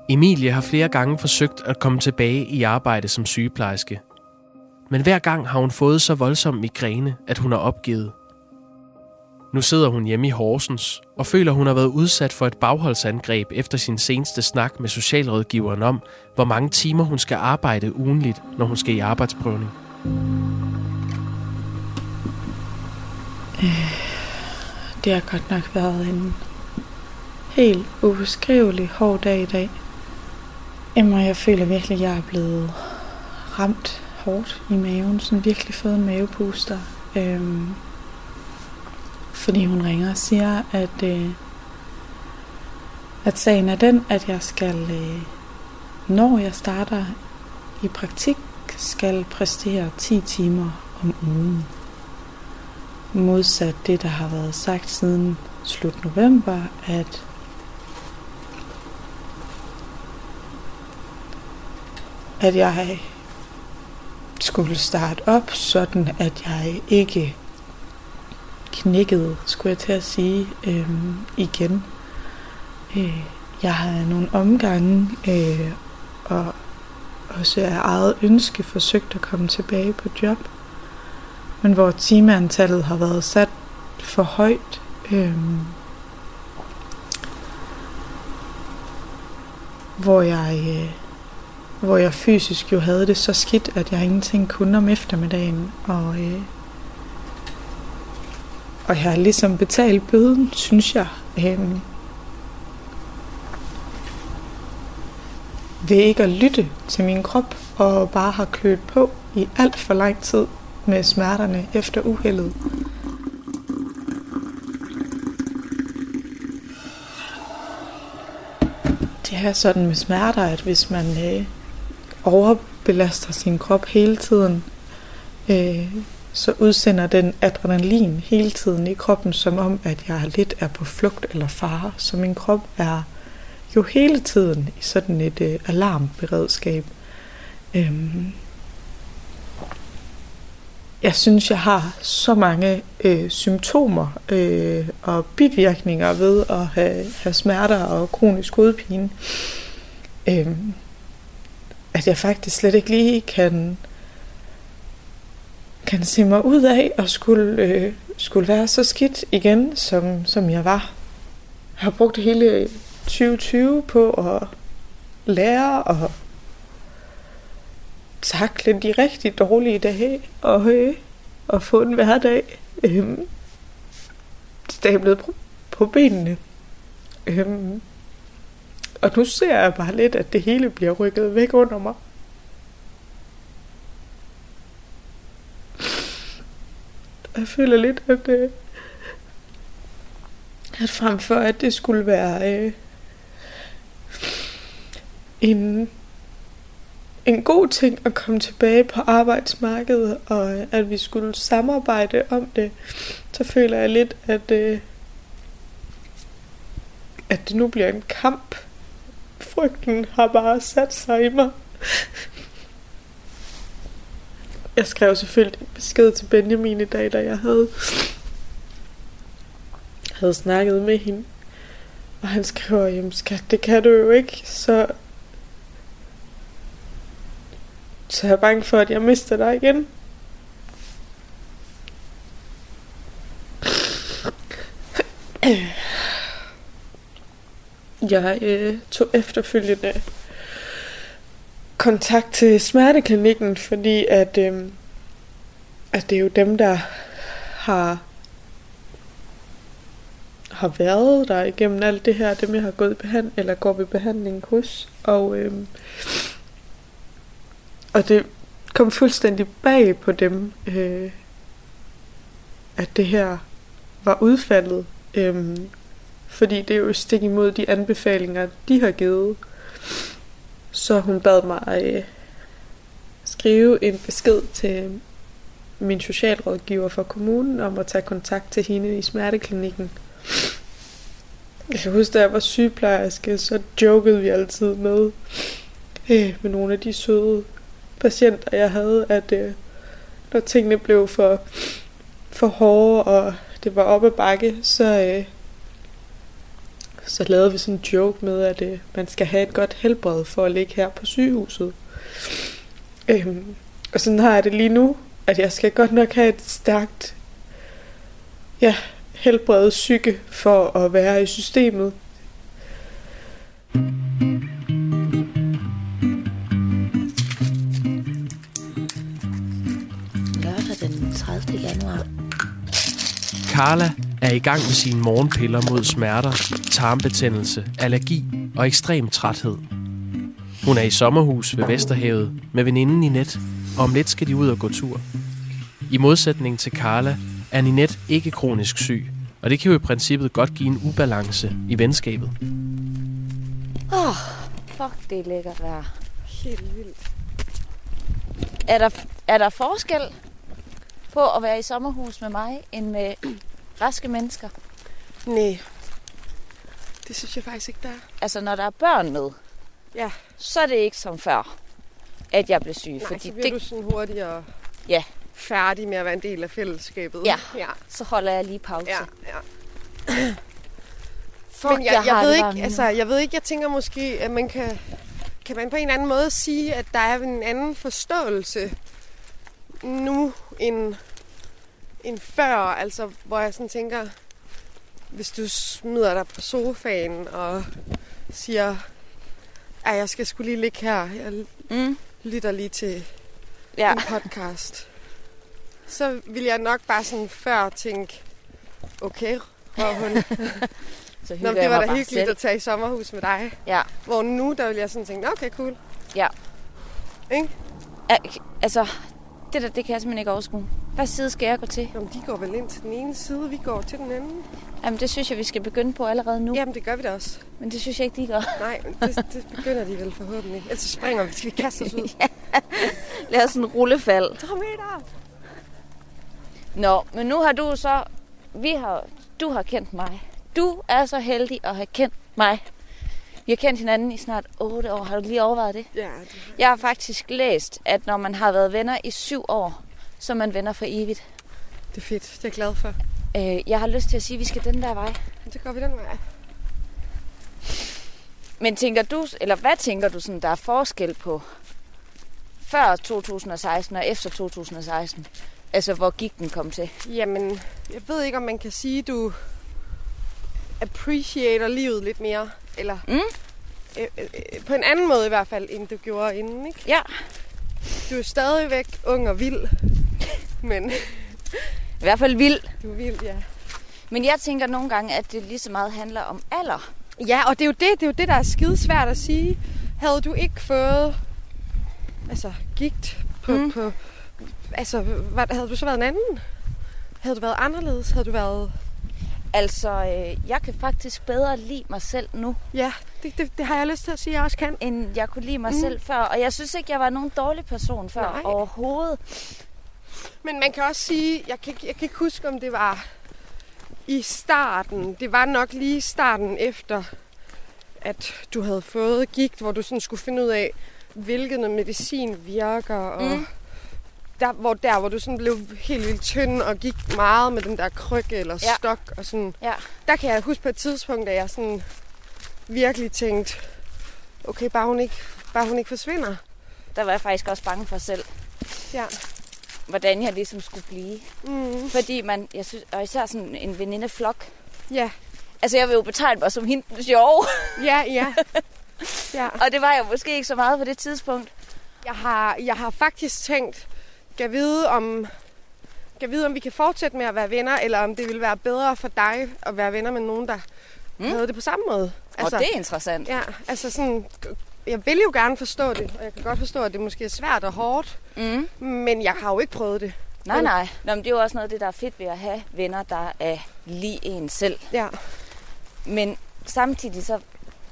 Emilie har flere gange forsøgt at komme tilbage i arbejde som sygeplejerske. Men hver gang har hun fået så voldsom migræne, at hun har opgivet. Nu sidder hun hjemme i Horsens og føler, hun har været udsat for et bagholdsangreb efter sin seneste snak med socialrådgiveren om, hvor mange timer hun skal arbejde ugenligt, når hun skal i arbejdsprøvning. Øh, det har godt nok været en helt ubeskrivelig hård dag i dag. Emma, jeg føler virkelig, at jeg er blevet ramt hårdt i maven. Sådan virkelig fået en mavepuster. Øhm, fordi hun ringer og siger, at, øh, at sagen er den, at jeg skal, øh, når jeg starter i praktik, skal præstere 10 timer om ugen. Modsat det, der har været sagt siden slut november, at at jeg skulle starte op, sådan at jeg ikke knækkede, skulle jeg til at sige, øhm, igen. Øh, jeg har nogle omgange øh, og også af eget ønske forsøgt at komme tilbage på job, men hvor timeantallet har været sat for højt. Øh, hvor jeg øh, hvor jeg fysisk jo havde det så skidt, at jeg ingenting kunne om eftermiddagen. Og, øh, og jeg har ligesom betalt bøden, synes jeg. Øh, ved ikke at lytte til min krop, og bare har kløet på i alt for lang tid med smerterne efter uheldet. Det er sådan med smerter, at hvis man øh, overbelaster sin krop hele tiden, øh, så udsender den adrenalin hele tiden i kroppen, som om, at jeg lidt er på flugt eller fare. Så min krop er jo hele tiden i sådan et øh, alarmberedskab. Øhm, jeg synes, jeg har så mange øh, symptomer øh, og bivirkninger ved at have, have smerter og kronisk hovedpine. Øhm, at jeg faktisk slet ikke lige kan, kan se mig ud af og skulle, øh, skulle være så skidt igen, som, som jeg var. Jeg har brugt hele 2020 på at lære og takle de rigtig dårlige dage og, øh, og få en hverdag øh, stablet på, på benene. Øh, og nu ser jeg bare lidt, at det hele bliver rykket væk under mig. Jeg føler lidt, at, øh, at frem for at det skulle være øh, en, en god ting at komme tilbage på arbejdsmarkedet, og at vi skulle samarbejde om det, så føler jeg lidt, at, øh, at det nu bliver en kamp Frygten har bare sat sig i mig. Jeg skrev selvfølgelig en besked til Benjamin i dag, da jeg havde, havde snakket med hende. Og han skriver, jamen skat, det kan du jo ikke, så... Så jeg er bange for, at jeg mister dig igen. Jeg øh, tog efterfølgende kontakt til smerteklinikken, fordi at, øh, at det er jo dem, der har har været der igennem alt det her, dem jeg har gået i behand, eller går i behandling hos. Og, øh, og det kom fuldstændig bag på dem, øh, at det her var udfaldet. Øh, fordi det er jo stik imod de anbefalinger, de har givet. Så hun bad mig øh, skrive en besked til min socialrådgiver fra kommunen om at tage kontakt til hende i smerteklinikken. Jeg kan huske, da jeg var sygeplejerske, så jokede vi altid med, øh, med nogle af de søde patienter, jeg havde, at øh, når tingene blev for, for hårde, og det var op ad bakke, så, øh, så lavede vi sådan en joke med, at øh, man skal have et godt helbred for at ligge her på sygehuset. Øhm, og sådan har jeg det lige nu, at jeg skal godt nok have et stærkt ja, helbredet psyke for at være i systemet. Lørdag Carla er i gang med sine morgenpiller mod smerter, tarmbetændelse, allergi og ekstrem træthed. Hun er i sommerhus ved Vesterhavet med veninden Ninette, og om lidt skal de ud og gå tur. I modsætning til Carla er Ninette ikke kronisk syg, og det kan jo i princippet godt give en ubalance i venskabet. Åh, oh, fuck, det er lækkert vejr. Helt vildt. Er der, er der forskel på at være i sommerhus med mig, end med raske mennesker? Nej. Det synes jeg faktisk ikke, der er. Altså, når der er børn med, ja. så er det ikke som før, at jeg blev syg. Nej, fordi så bliver det, du sådan hurtigere ja. færdig med at være en del af fællesskabet. Ja. ja. så holder jeg lige pause. Ja, ja. Fuck, Men jeg, jeg jeg, ved ikke, altså, jeg ved ikke, jeg tænker måske, at man kan, kan man på en eller anden måde sige, at der er en anden forståelse nu end, end før, altså hvor jeg sådan tænker, hvis du smider dig på sofaen og siger, at jeg skal skulle lige ligge her, jeg mm. lytter lige til Ja. en podcast, så vil jeg nok bare sådan før tænke, okay, røvhul. Så Nå, det var da hyggeligt selv. at tage i sommerhus med dig. Ja. Hvor nu, der vil jeg sådan tænke, okay, cool. Ja. Ikke? Al- altså, det der, det kan jeg simpelthen ikke overskue. Hvad side skal jeg gå til? Jamen, de går vel ind til den ene side, vi går til den anden. Jamen, det synes jeg, vi skal begynde på allerede nu. Jamen, det gør vi da også. Men det synes jeg ikke, de gør. Nej, det, det begynder de vel forhåbentlig. Ellers så springer vi. Skal vi kaste os ud? ja. Lad os en rullefald. Meter! Nå, men nu har du så... Vi har, du har kendt mig. Du er så heldig at have kendt mig. Vi har kendt hinanden i snart 8 år. Har du lige overvejet det? Ja. Jeg har faktisk læst, at når man har været venner i syv år, så er man venner for evigt. Det er fedt. Det er jeg glad for. Øh, jeg har lyst til at sige, at vi skal den der vej. Så går vi den vej. Men tænker du, eller hvad tænker du, sådan, der er forskel på før 2016 og efter 2016? Altså, hvor gik den kom til? Jamen, jeg ved ikke, om man kan sige, du appreciater livet lidt mere. Eller mm. øh, øh, på en anden måde i hvert fald, end du gjorde inden, ikke? Ja. Du er stadigvæk ung og vild. Men I hvert fald vild. du er vild, ja. Men jeg tænker nogle gange, at det lige så meget handler om alder. Ja, og det er jo det, det, er jo det der er skide svært at sige. Havde du ikke fået altså, gigt på, mm. på altså, hvad, havde du så været en anden? Havde du været anderledes? Havde du været... Altså, øh, jeg kan faktisk bedre lide mig selv nu. Ja, det, det, det har jeg lyst til at sige, jeg også kan. End jeg kunne lide mig Mm. selv før. Og jeg synes ikke, jeg var nogen dårlig person før Nej. overhovedet. Men man kan også sige, jeg kan, jeg kan ikke huske, om det var i starten. Det var nok lige starten efter, at du havde fået gigt, hvor du sådan skulle finde ud af, hvilket noget medicin virker. Og Mm. Der, hvor, der, hvor du sådan blev helt vildt tynd og gik meget med den der krykke eller Ja. stok. Og sådan. Ja. Der kan jeg huske på et tidspunkt, at jeg sådan virkelig tænkte, okay, bare hun ikke, bare hun ikke forsvinder. Der var jeg faktisk også bange for selv. Ja. Hvordan jeg ligesom skulle blive. Mm. Fordi man, jeg synes, og især sådan en venindeflok. Ja. Altså, jeg vil jo betegne mig som hende den sjove. Ja, ja. ja. og det var jeg måske ikke så meget på det tidspunkt. Jeg har, jeg har faktisk tænkt, kan vide om, kan vide, om vi kan fortsætte med at være venner, eller om det vil være bedre for dig at være venner med nogen, der mm. havde det på samme måde. Altså, og det er interessant. Ja, altså sådan, jeg vil jo gerne forstå det, og jeg kan godt forstå, at det måske er svært og hårdt, mm. men jeg har jo ikke prøvet det. Nej, nej. Nå, men det er jo også noget af det, der er fedt ved at have venner, der er lige en selv. Ja. Men samtidig så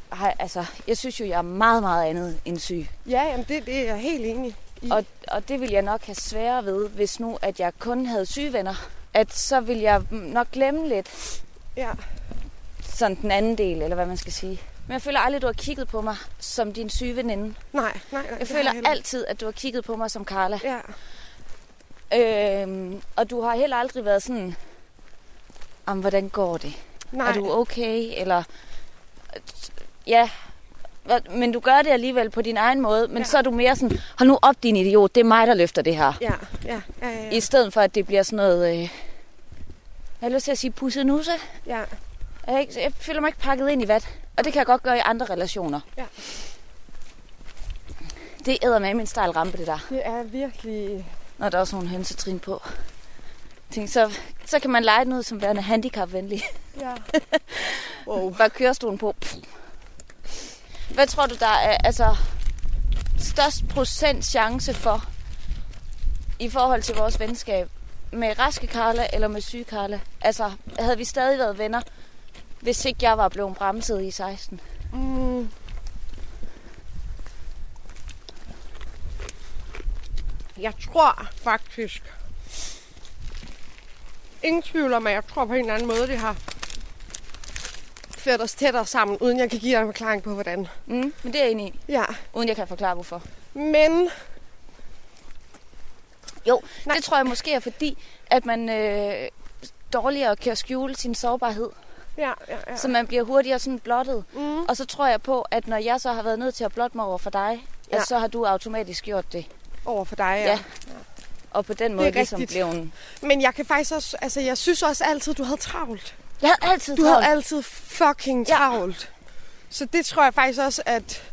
har jeg, altså, jeg synes jo, jeg er meget, meget andet end syg. Ja, jamen det, det er jeg helt enig Og, og det vil jeg nok have sværere ved, hvis nu, at jeg kun havde syge venner. At så vil jeg nok glemme lidt ja. sådan den anden del, eller hvad man skal sige. Men jeg føler aldrig, du har kigget på mig som din syge veninde. Nej, nej, nej. Jeg føler ikke. altid, at du har kigget på mig som Carla. Ja. Øhm, og du har heller aldrig været sådan, om hvordan går det? Nej. Er du okay? Eller, ja, men du gør det alligevel på din egen måde, men Ja. ja. så er du mere sådan, hold nu op din idiot, det er mig, der løfter det her. Ja, ja, ja, ja. I stedet for, at det bliver sådan noget, øh, jeg har lyst til at sige pusse nusse. Ja. Jeg, ikke, jeg føler mig ikke pakket ind i vat, og det kan jeg godt gøre i andre relationer. Ja. Det æder med min stejl rampe, det der. Det er virkelig... Når der er også nogle hønsetrin på. Tænk, så, så kan man lege den ud som værende handicapvenlig. Ja. wow. Bare kørestolen på. Pff. Hvad tror du, der er altså, størst procent chance for, i forhold til vores venskab, med raske Karla eller med syge Karla? Altså, havde vi stadig været venner, hvis ikke jeg var blevet bremset i 16? Mm. Jeg tror faktisk... Ingen tvivl om, at jeg tror på en eller anden måde, det har ført os tættere sammen, uden jeg kan give dig en forklaring på, hvordan. Mm, men det er jeg enig i. Ja. Uden jeg kan forklare, hvorfor. Men... Jo, Nej. det tror jeg måske er fordi, at man øh, dårligere kan skjule sin sårbarhed. Ja, ja, ja. Så man bliver hurtigere sådan blottet. Mm. Og så tror jeg på, at når jeg så har været nødt til at blotte mig over for dig, Ja. at så har du automatisk gjort det. Over for dig, ja. ja. Og på den måde det er ligesom rigtigt. blev en... Men jeg kan faktisk også, altså jeg synes også altid, du havde travlt. Jeg havde altid Du travlt. havde altid fucking Ja. travlt. Så det tror jeg faktisk også, at...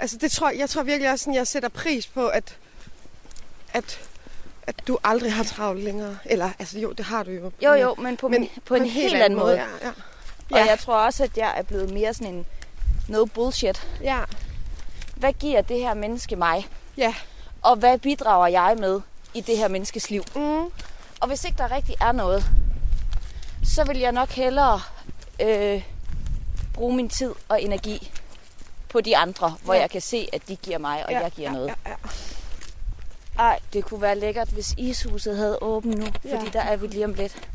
Altså det tror, jeg tror virkelig også, sådan, jeg sætter pris på, at, at, at du aldrig har travlt længere. Eller, altså jo, det har du jo. Jo, jo, men på, men, på en, en helt anden måde. Ja, ja. Og Ja. jeg tror også, at jeg er blevet mere sådan en no bullshit. Ja. Hvad giver det her menneske mig? Ja. Og hvad bidrager jeg med i det her menneskes liv? Mm. Og hvis ikke der rigtig er noget, så vil jeg nok hellere øh, bruge min tid og energi på de andre, hvor Ja. jeg kan se, at de giver mig, og Ja, jeg giver ja, noget. ja, ja. Ej, det kunne være lækkert, hvis ishuset havde åbent nu, Ja. fordi der er vi lige om lidt.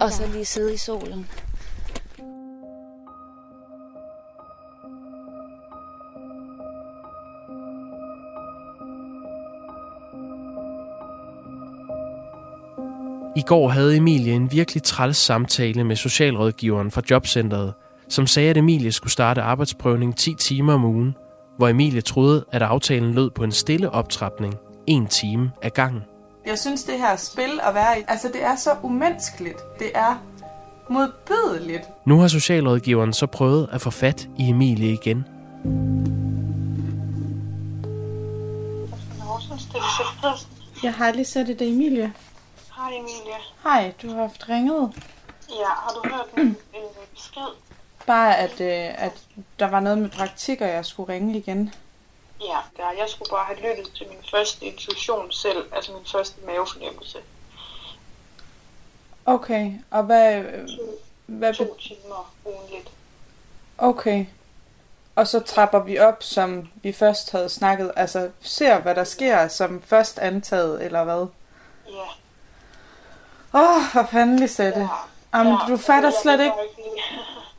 Og så lige sidde i solen. I går havde Emilie en virkelig træls samtale med socialrådgiveren fra jobcentret, som sagde, at Emilie skulle starte arbejdsprøvning 10 timer om ugen, hvor Emilie troede, at aftalen lød på en stille optrapning, en time ad gangen. Jeg synes, det her spil at være i, altså det er så umenneskeligt. Det er modbydeligt. Nu har socialrådgiveren så prøvet at få fat i Emilie igen. Jeg har lige set det, Emilie. Hej Emilie. Hej, du har haft ringet. Ja, har du hørt min øh, besked? Bare at, øh, at der var noget med praktik, og jeg skulle ringe igen. Ja, der. Jeg skulle bare have lyttet til min første intuition selv, altså min første mavefornemmelse. Okay, og hvad... øh, hvad To be- timer ugenligt. okay. Og så trapper vi op, som vi først havde snakket. Altså, ser hvad der sker, som først antaget, eller hvad? Ja. Åh, oh, hvor fanden, Lisette. Jamen, Ja, du fatter jeg slet ikke.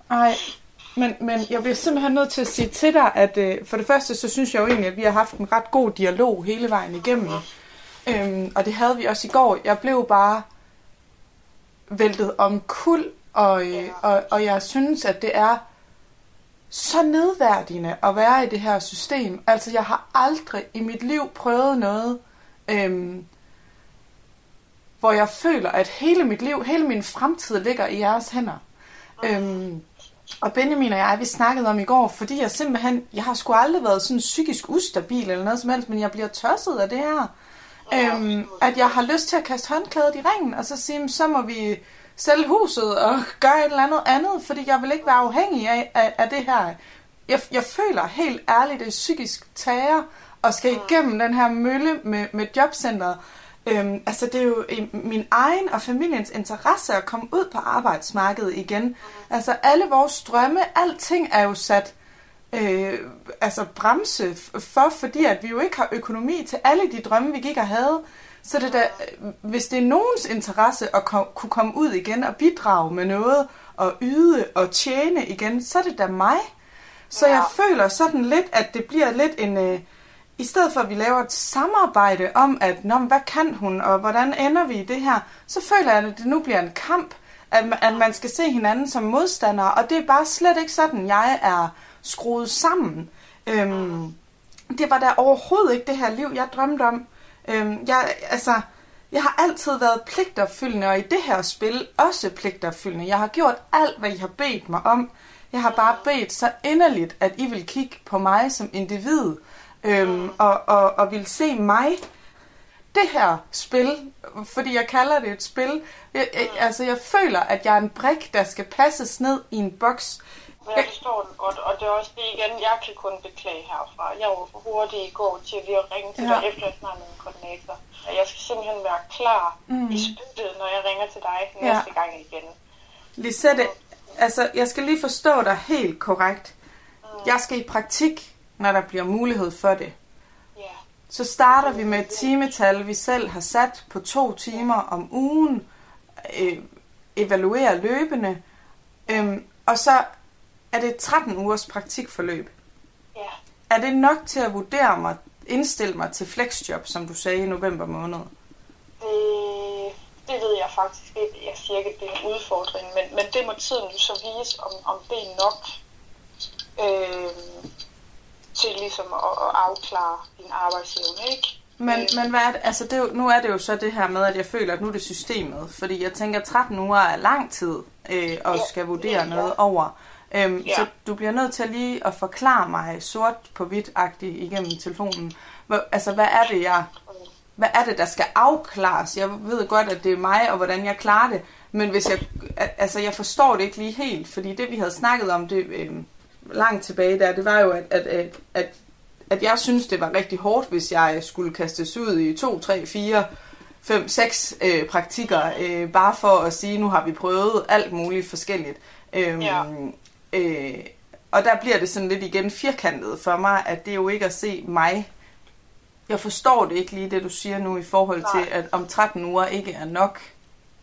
Nej, men, men jeg bliver simpelthen nødt til at sige til dig, at øh, for det første, så synes jeg jo egentlig, at vi har haft en ret god dialog hele vejen igennem. Øhm, og det havde vi også i går. Jeg blev bare væltet om kul, og, øh, og, og jeg synes, at det er så nedværdigende at være i det her system. Altså, jeg har aldrig i mit liv prøvet noget, øhm, hvor jeg føler, at hele mit liv, hele min fremtid ligger i jeres hænder. Øhm, og Benjamin og jeg, vi snakkede om i går, fordi jeg simpelthen, jeg har sgu aldrig været sådan psykisk ustabil eller noget som helst, men jeg bliver tosset af det her. Øhm, at jeg har lyst til at kaste håndklædet i ringen, og så sige, så må vi sælge huset og gøre et eller andet andet, fordi jeg vil ikke være afhængig af, af, af det her. Jeg, jeg føler helt ærligt, det er psykisk tager, og skal igennem den her mølle med, med jobcentret. Øhm, altså det er jo i min egen og familiens interesse at komme ud på arbejdsmarkedet igen. Altså alle vores drømme, alting er jo sat øh, altså bremse for, fordi at vi jo ikke har økonomi til alle de drømme, vi gik og havde. Så det da, øh, hvis det er nogens interesse at kom, kunne komme ud igen og bidrage med noget, og yde og tjene igen, så er det da mig. Så jeg føler sådan lidt, at det bliver lidt en... Øh, i stedet for at vi laver et samarbejde om, at Nå, hvad kan hun, og hvordan ender vi i det her, så føler jeg, at det nu bliver en kamp, at, at man skal se hinanden som modstandere, og det er bare slet ikke sådan, jeg er skruet sammen. Øhm, det var da overhovedet ikke det her liv, jeg drømte om. Øhm, jeg, altså, jeg har altid været pligtopfyldende, og i det her spil også pligtopfyldende. Jeg har gjort alt, hvad I har bedt mig om. Jeg har bare bedt så inderligt, at I vil kigge på mig som individ, øhm, og, og, og vil se mig. Det her spil, fordi jeg kalder det et spil, jeg, jeg, altså jeg føler, at jeg er en brik, der skal passes ned i en boks. Jeg forstår den godt, og det er også det igen, jeg kan kun beklage herfra. Jeg var for hurtig i går til lige at ringe til Ja. dig, efter jeg snakkede med min koordinator. Og Jeg skal simpelthen være klar Mm. mm. i spyttet, når jeg ringer til dig næste gang igen. Lisette, altså jeg skal lige forstå dig helt korrekt. Jeg skal i praktik, når der bliver mulighed for det. Så starter vi med et timetal, vi selv har sat på to timer om ugen, øh, evaluerer løbende, øh, og så er det 13 ugers praktikforløb. Ja. Er det nok til at vurdere mig, indstille mig til flexjob, som du sagde i november måned? Det, det ved jeg faktisk ikke. Jeg siger ikke, at det er en udfordring, men, men det må tiden jo så vise, om, om det er nok øh, til ligesom at, at afklare din arbejdsevne, ikke? Men, men hvad er det? Altså det er jo, nu er det jo så det her med, at jeg føler, at nu er det systemet. Fordi jeg tænker, at 13 uger er lang tid, øh, og skal vurdere noget over. Øhm, Ja. Så du bliver nødt til lige at forklare mig sort på hvidt-agtigt igennem telefonen. Hvor, altså, hvad er det, jeg... Hvad er det, der skal afklares? Jeg ved godt, at det er mig, og hvordan jeg klarer det. Men hvis jeg... al- Altså, jeg forstår det ikke lige helt. Fordi det, vi havde snakket om, det øh, langt tilbage der, det var jo, at, at, at, at at jeg synes, det var rigtig hårdt, hvis jeg skulle kastes ud i 2, 3, 4, 5, 6 øh, praktikker, øh, bare for at sige, nu har vi prøvet alt muligt forskelligt. Øhm, Ja. øh, og der bliver det sådan lidt igen firkantet for mig, at det er jo ikke at se mig. Jeg forstår det ikke lige, det du siger nu, i forhold Nej. til, at om 13 uger ikke er nok.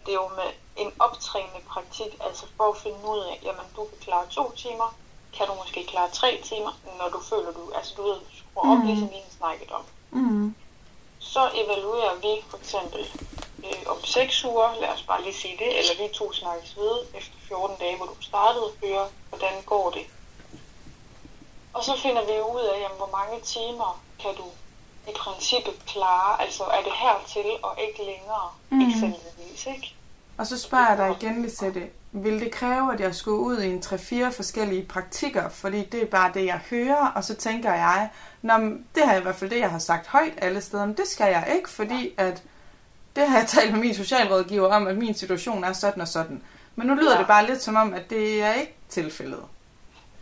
Det er jo med en optrænende praktik, altså for at finde ud af, jamen du kan klare to timer, kan du måske klare tre timer, når du føler du, altså du ved, skruer op, Mhm. ligesom vi snakket om. Mm. Så evaluerer vi for eksempel øh, om 6 uger, lad os bare lige sige det, eller vi to snakkes ved efter 14 dage, hvor du startede at høre, hvordan går det. Og så finder vi ud af, jamen, hvor mange timer kan du i princippet klare, altså er det hertil og ikke længere, Mhm. mm. eksempelvis, ikke? Og så spørger jeg dig igen, Lisette, vil det kræve, at jeg skulle ud i en 3-4 forskellige praktikker? Fordi det er bare det, jeg hører, og så tænker jeg, Nå, det har i hvert fald det, jeg har sagt højt alle steder, men det skal jeg ikke, fordi at det har jeg talt med min socialrådgiver om, at min situation er sådan og sådan. Men nu lyder Ja. det bare lidt som om, at det er ikke tilfældet.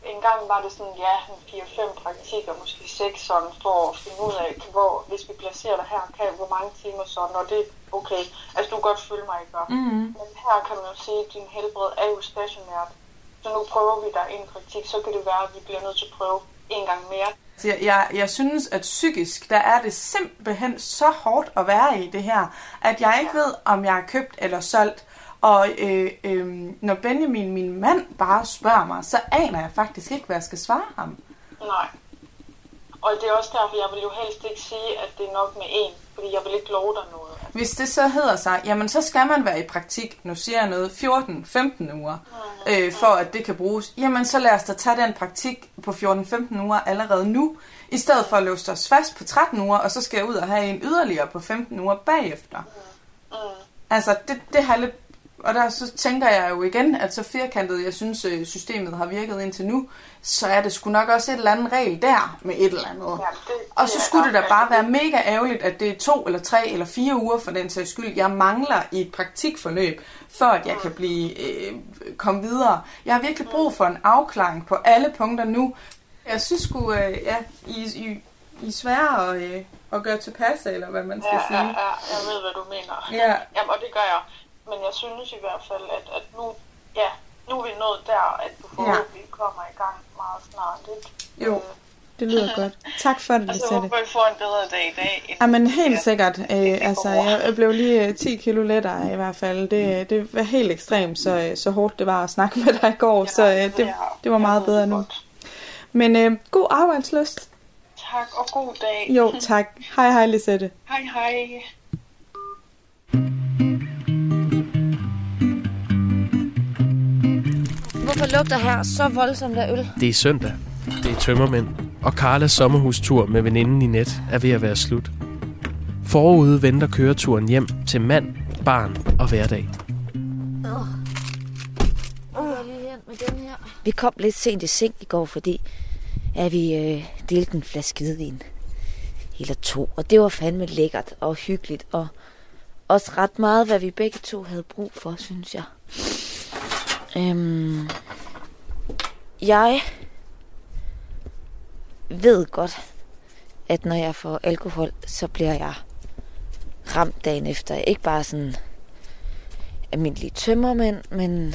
En gang var det sådan, ja, en 4-5 praktikker, måske 6 sådan, for at finde ud af, hvor, hvis vi placerer dig her, kan, hvor mange timer så, når det er okay. Altså, du kan godt følge mig, ikke? Mhm. Men her kan man jo sige, at din helbred er jo stationært. Så nu prøver vi dig en praktik, så kan det være, at vi bliver nødt til at prøve en gang mere. Så jeg, jeg, jeg synes, at psykisk, der er det simpelthen så hårdt at være i det her, at jeg ikke ved, om jeg er købt eller solgt. Og øh, øh, når Benjamin, min mand, bare spørger mig, så aner jeg faktisk ikke, hvad jeg skal svare ham. Nej. Og det er også derfor, jeg vil jo helst ikke sige, at det er nok med en, fordi jeg vil ikke love dig noget. Hvis det så hedder sig, jamen så skal man være i praktik, nu siger jeg noget, 14-15 uger, øh, for at det kan bruges. Jamen så lad os da tage den praktik på 14-15 uger allerede nu, i stedet for at låse os fast på 13 uger, og så skal jeg ud og have en yderligere på 15 uger bagefter. Mm. Altså, det, det har lidt... Og der så tænker jeg jo igen, at så firkantet, jeg synes, øh, systemet har virket indtil nu, så er det sgu nok også et eller andet regel der med et eller andet. Og så skulle det da bare være mega ærgerligt, at det er to eller tre eller fire uger for den sags skyld, jeg mangler i et praktikforløb, for at jeg kan blive øh, komme videre. Jeg har virkelig brug for en afklaring på alle punkter nu. Jeg synes sgu, øh, ja, I, I, I er svære at, øh, at gøre tilpas, eller hvad man skal Ja, sige. ja, ja, jeg ved, hvad du mener. Ja. Jamen, og det gør jeg. Men jeg synes i hvert fald, at, at nu, ja, nu er vi nået der, at du forhåbentlig ja. kommer i gang meget snart. Ikke? Jo, det lyder godt. Tak for det, Og så Lisette. håber vi får en bedre dag i dag. end- Jamen helt sikkert. Øh, altså, jeg blev lige øh, 10 kilo lettere i hvert fald. Det, det var helt ekstremt, så, øh, så hårdt det var at snakke med dig i går. Så øh, det, det var meget bedre nu. Men øh, god arbejdsløst. Tak, og god dag. Jo, tak. Hej hej, Lisette. Hej, hej. Hvorfor lugter her så voldsomt af øl? Det er søndag. Det er tømmermænd. Og Karlas sommerhustur med veninden i net er ved at være slut. Forude venter køreturen hjem til mand, barn og hverdag. Vi kom lidt sent i seng i går, fordi at vi øh, delte en flaske hvidvin. Eller to. Og det var fandme lækkert og hyggeligt. Og også ret meget, hvad vi begge to havde brug for, synes jeg. Øhm, jeg ved godt, at når jeg får alkohol, så bliver jeg ramt dagen efter. Ikke bare sådan almindelige tømmermænd, men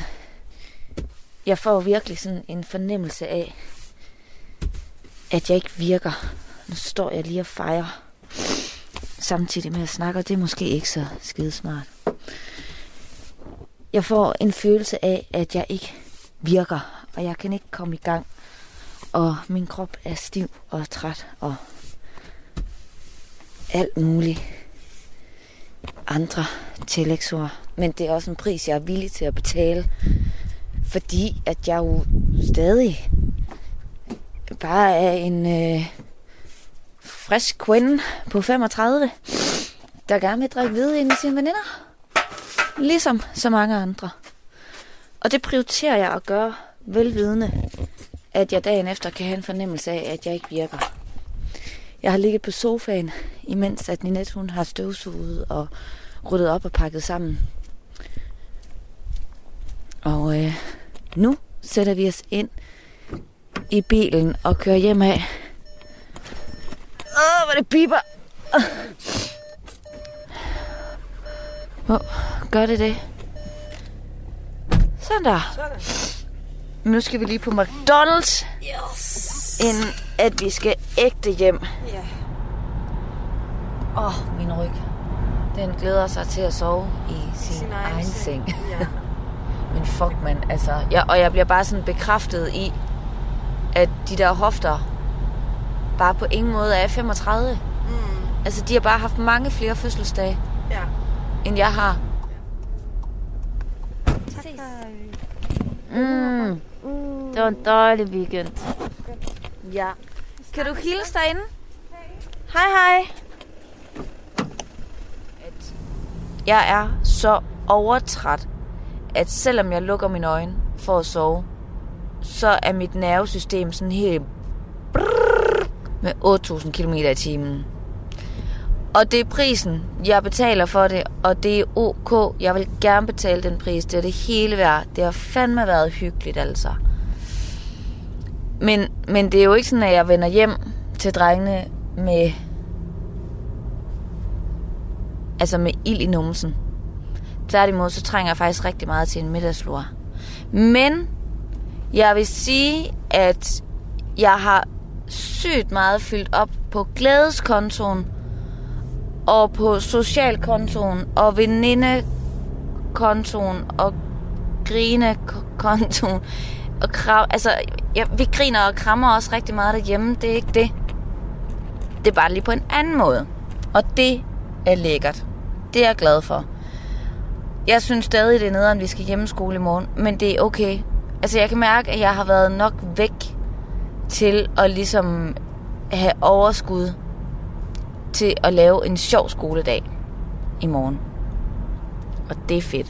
jeg får virkelig sådan en fornemmelse af, at jeg ikke virker. Nu står jeg lige og fejrer samtidig med at snakke, og det er måske ikke så skidesmart. Jeg får en følelse af, at jeg ikke virker, og jeg kan ikke komme i gang. Og min krop er stiv og træt og alt muligt andre tillægsord. Men det er også en pris, jeg er villig til at betale, fordi at jeg jo stadig bare er en øh, frisk kvinde på 35, der gerne vil drikke hvide ind i sine veninder. Ligesom så mange andre. Og det prioriterer jeg at gøre velvidende, at jeg dagen efter kan have en fornemmelse af, at jeg ikke virker. Jeg har ligget på sofaen, imens at Ninette hun har støvsuget og ryddet op og pakket sammen. Og øh, nu sætter vi os ind i bilen og kører hjem af. Åh, hvor det piper. Hvor gør det det? Sådan der. Nu skal vi lige på McDonald's. Yes. Inden at vi skal ægte hjem. Ja. Åh, oh, min ryg. Den glæder sig til at sove i sin, sin egen, egen seng. Ja. Men fuck, man. Altså, jeg, og jeg bliver bare sådan bekræftet i, at de der hofter bare på ingen måde er 35. Mm. Altså, de har bare haft mange flere fødselsdage, Ja. End jeg har. Tak. Mm. Det var en dejlig weekend. Ja. Kan du hilse derinde? Hej, hej. Jeg er så overtræt, at selvom jeg lukker mine øjne for at sove, så er mit nervesystem sådan helt med 8.000 km i timen. Og det er prisen, jeg betaler for det, og det er ok. Jeg vil gerne betale den pris. Det er det hele værd. Det har fandme været hyggeligt, altså. Men, men det er jo ikke sådan, at jeg vender hjem til drengene med... Altså med ild i numsen. Tværtimod, så trænger jeg faktisk rigtig meget til en middagslur. Men jeg vil sige, at jeg har sygt meget fyldt op på glædeskontoen, og på socialkontoen, og venindekontoen, og grinekontoen, og krav, altså, ja, vi griner og krammer også rigtig meget derhjemme, det er ikke det. Det er bare lige på en anden måde. Og det er lækkert. Det er jeg glad for. Jeg synes stadig, det er nederen, vi skal hjemmeskole i morgen, men det er okay. Altså, jeg kan mærke, at jeg har været nok væk til at ligesom have overskud til at lave en sjov skoledag i morgen. Og det er fedt.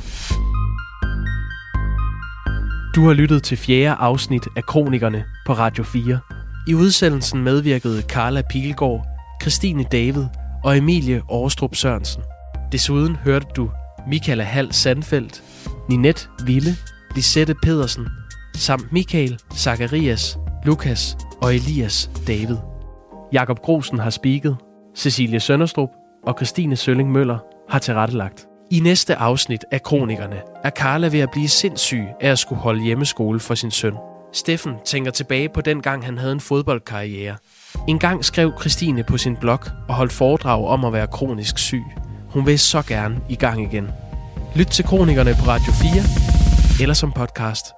Du har lyttet til fjerde afsnit af Kronikerne på Radio 4. I udsendelsen medvirkede Carla Pilgaard, Christine David og Emilie Aarstrup Sørensen. Desuden hørte du Michaela Hal Sandfeldt, Ninette Ville, Lisette Pedersen, samt Michael, Zacharias, Lukas og Elias David. Jakob Grosen har spiket, Cecilie Sønderstrup og Christine Sølling Møller har tilrettelagt. I næste afsnit af Kronikerne er Karla ved at blive sindssyg af at skulle holde hjemmeskole for sin søn. Steffen tænker tilbage på den gang, han havde en fodboldkarriere. En gang skrev Christine på sin blog og holdt foredrag om at være kronisk syg. Hun vil så gerne i gang igen. Lyt til Kronikerne på Radio 4 eller som podcast